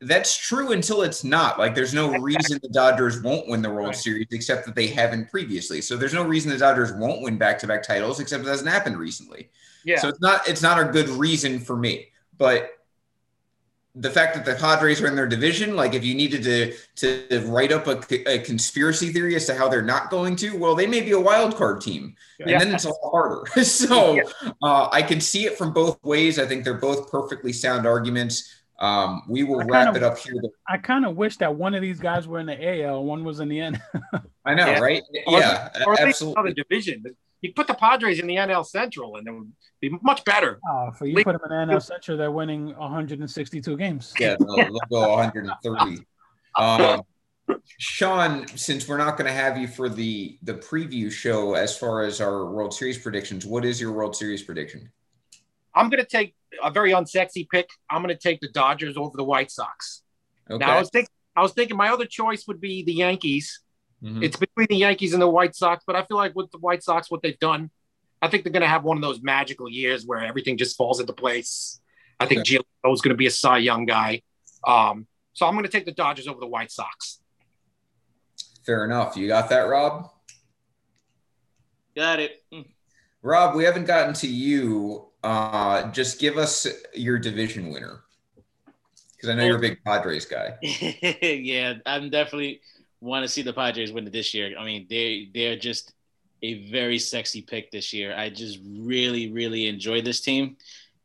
that's true until it's not. Like, there's no reason the Dodgers won't win the World right. Series except that they haven't previously. So there's no reason the Dodgers won't win back-to-back titles except it hasn't happened recently. Yeah. So it's not it's not a good reason for me. But the fact that the Padres are in their division, like if you needed to to write up a, a conspiracy theory as to how they're not going to, well, they may be a wild card team, and yeah. then it's a lot harder. *laughs* so yeah. uh, I can see it from both ways. I think they're both perfectly sound arguments. Um, we will wrap kinda, it up here. I kind of wish that one of these guys were in the AL, one was in the N. I know, *laughs* yeah. right? Yeah, or, or absolutely. The division. You put the Padres in the NL Central, and it would be much better. Oh, for you put them in the NL Central, they're winning 162 games. Yeah, they'll, they'll go *laughs* 130. Um, Sean, since we're not going to have you for the the preview show as far as our World Series predictions, what is your World Series prediction? I'm going to take a very unsexy pick. I'm going to take the Dodgers over the White Sox. Okay. Now I was thinking, I was thinking my other choice would be the Yankees. Mm-hmm. It's between the Yankees and the White Sox, but I feel like with the White Sox, what they've done, I think they're going to have one of those magical years where everything just falls into place. I think okay. Gio is going to be a Cy Young guy. Um, so I'm going to take the Dodgers over the White Sox. Fair enough. You got that, Rob? Got it. Rob, we haven't gotten to you uh, just give us your division winner because I know you're a big Padres guy. *laughs* yeah, I'm definitely want to see the Padres win it this year. I mean, they they're just a very sexy pick this year. I just really really enjoy this team.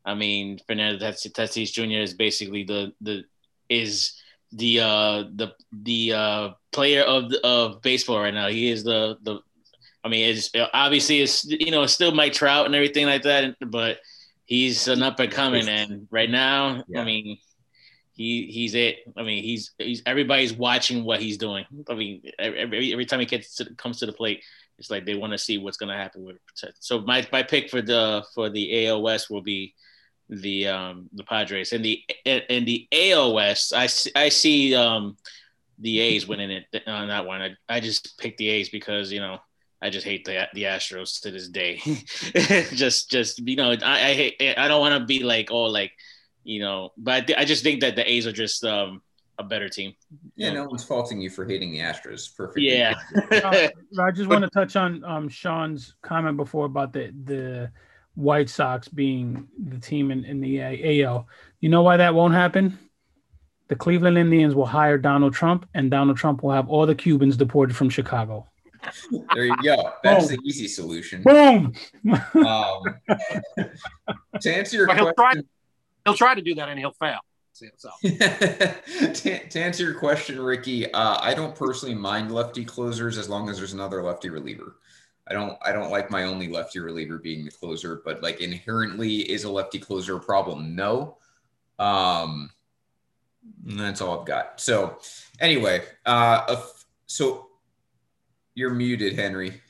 I mean, Fernando Tatis Jr. is basically the the is the uh the the uh player of of baseball right now. He is the the I mean, it's obviously it's you know it's still Mike Trout and everything like that, but he's an up and coming, and right now, yeah. I mean, he he's it. I mean, he's he's everybody's watching what he's doing. I mean, every every time he gets to, comes to the plate, it's like they want to see what's going to happen with it. So my my pick for the for the West will be the um the Padres and the and the West. I I see um the A's winning it on that one. I I just picked the A's because you know I just hate the the Astros to this day. *laughs* just just you know, I, I hate. I don't want to be like oh like you know, but I, I just think that the A's are just um a better team. Yeah, no one's faulting you for hating the Astros. Perfect. Yeah. uh, *laughs* I just want to touch on um Sean's comment before about the the White Sox being the team in, in the AL. You know why that won't happen? The Cleveland Indians will hire Donald Trump, and Donald Trump will have all the Cubans deported from Chicago. there you go. That's the easy solution. Boom. *laughs* Um, to answer your But question, he'll try to do that and he'll fail. So *laughs* to, to answer your question, Ricky, uh, I don't personally mind lefty closers as long as there's another lefty reliever. I don't I don't like my only lefty reliever being the closer, but like inherently is a lefty closer a problem? No. Um that's all I've got. So anyway, uh if- so you're muted, Henry.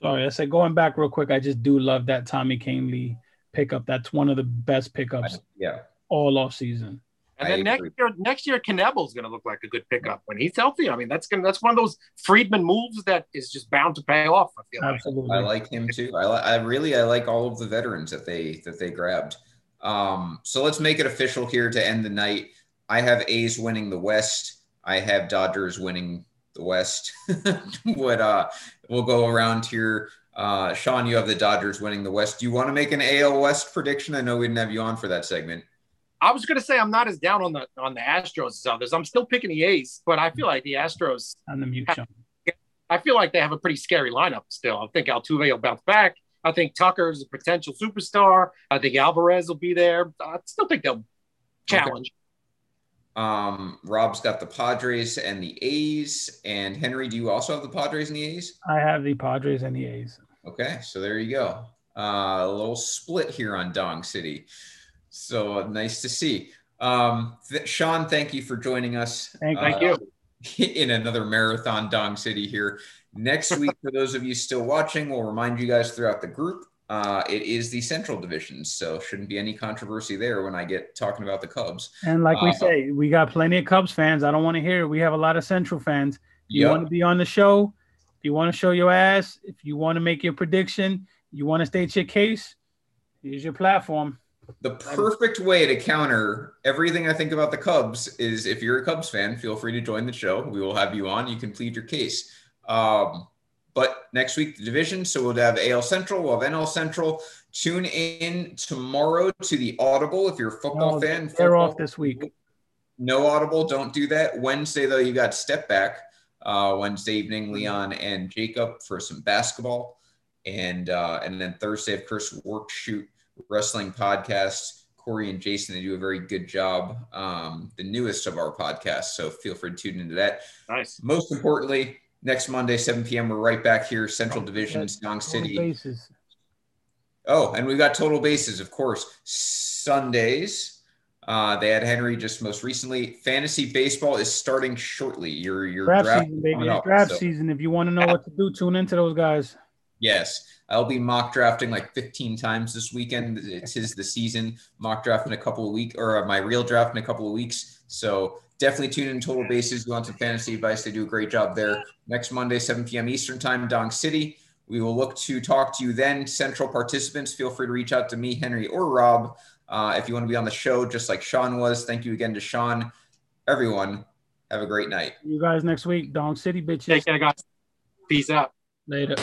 Sorry, I said going back real quick. I just do love that Tommy Kahnle pickup. That's one of the best pickups Yeah. all off season. and then next year, next year Knebel's going to look like a good pickup when he's healthy. I mean, that's gonna that's one of those Friedman moves that is just bound to pay off. I feel like. Absolutely. I like him too. I, li- I really I like all of the veterans that they that they grabbed. Um, so let's make it official here to end the night. I have A's winning the West. I have Dodgers winning the West. *laughs* what uh we'll go around here. Uh Sean, you have the Dodgers winning the West. Do you want to make an AL West prediction? I know we didn't have you on for that segment. I was going to say I'm not as down on the on the Astros as others. I'm still picking the A's, but I feel like the Astros. on the mute show. I feel like they have a pretty scary lineup still. I think Altuve will bounce back. I think Tucker's a potential superstar. I think Alvarez will be there. I still think they'll challenge. Um, Rob's got the Padres and the A's. And Henry, do you also have the Padres and the A's? I have the Padres and the A's. Okay, so there you go. Uh, a little split here on Dong City. So uh, nice to see. Um, th- Sean, thank you for joining us. Thank Thank uh, you. *laughs* In another marathon Dong City here. Next week, for those of you still watching, we'll remind you guys throughout the group. Uh, it is the Central Division, so shouldn't be any controversy there when I get talking about the Cubs. And like we Uh, say, we got plenty of Cubs fans. I don't want to hear it. We have a lot of Central fans. You Yep. want to be on the show, if you want to show your ass, if you want to make your prediction, you want to state your case, here's your platform. The perfect way to counter everything I think about the Cubs is if you're a Cubs fan, feel free to join the show. We will have you on. You can plead your case. Um, but next week, the division. So we'll have AL Central, we'll have NL Central. Tune in tomorrow to the Audible if you're a football No, fan. They're football- off this week. No Audible. Don't do that. Wednesday, though, you got Step Back. Uh, Wednesday evening, Leon and Jacob for some basketball. And uh, and then Thursday, of course, Work Shoot Wrestling Podcast. Corey and Jason, they do a very good job. Um, the newest of our podcasts. So feel free to tune into that. Nice. Most importantly, next Monday, 7 p.m., we're right back here, Central Division, Dong Total City. bases. Oh, and we've got total bases, of course. Sundays. Uh, they had Henry just most recently. Fantasy baseball is starting shortly. Your your Draft, draft, season, baby. up, Draft so- season. If you want to know what to do, tune into those guys. Yes, I'll be mock drafting like 15 times this weekend. It's his the season. Mock draft in a couple of weeks, or uh, my real draft in a couple of weeks. So definitely tune in. Total bases. go on to fantasy advice? They do a great job there. Next Monday, 7 p.m. Eastern time, Dong City. We will look to talk to you then. Central participants, feel free to reach out to me, Henry, or Rob uh, if you want to be on the show, just like Sean was. Thank you again to Sean. Everyone, have a great night. You guys next week. Dong City bitches. Take care, guys. Peace out. Later.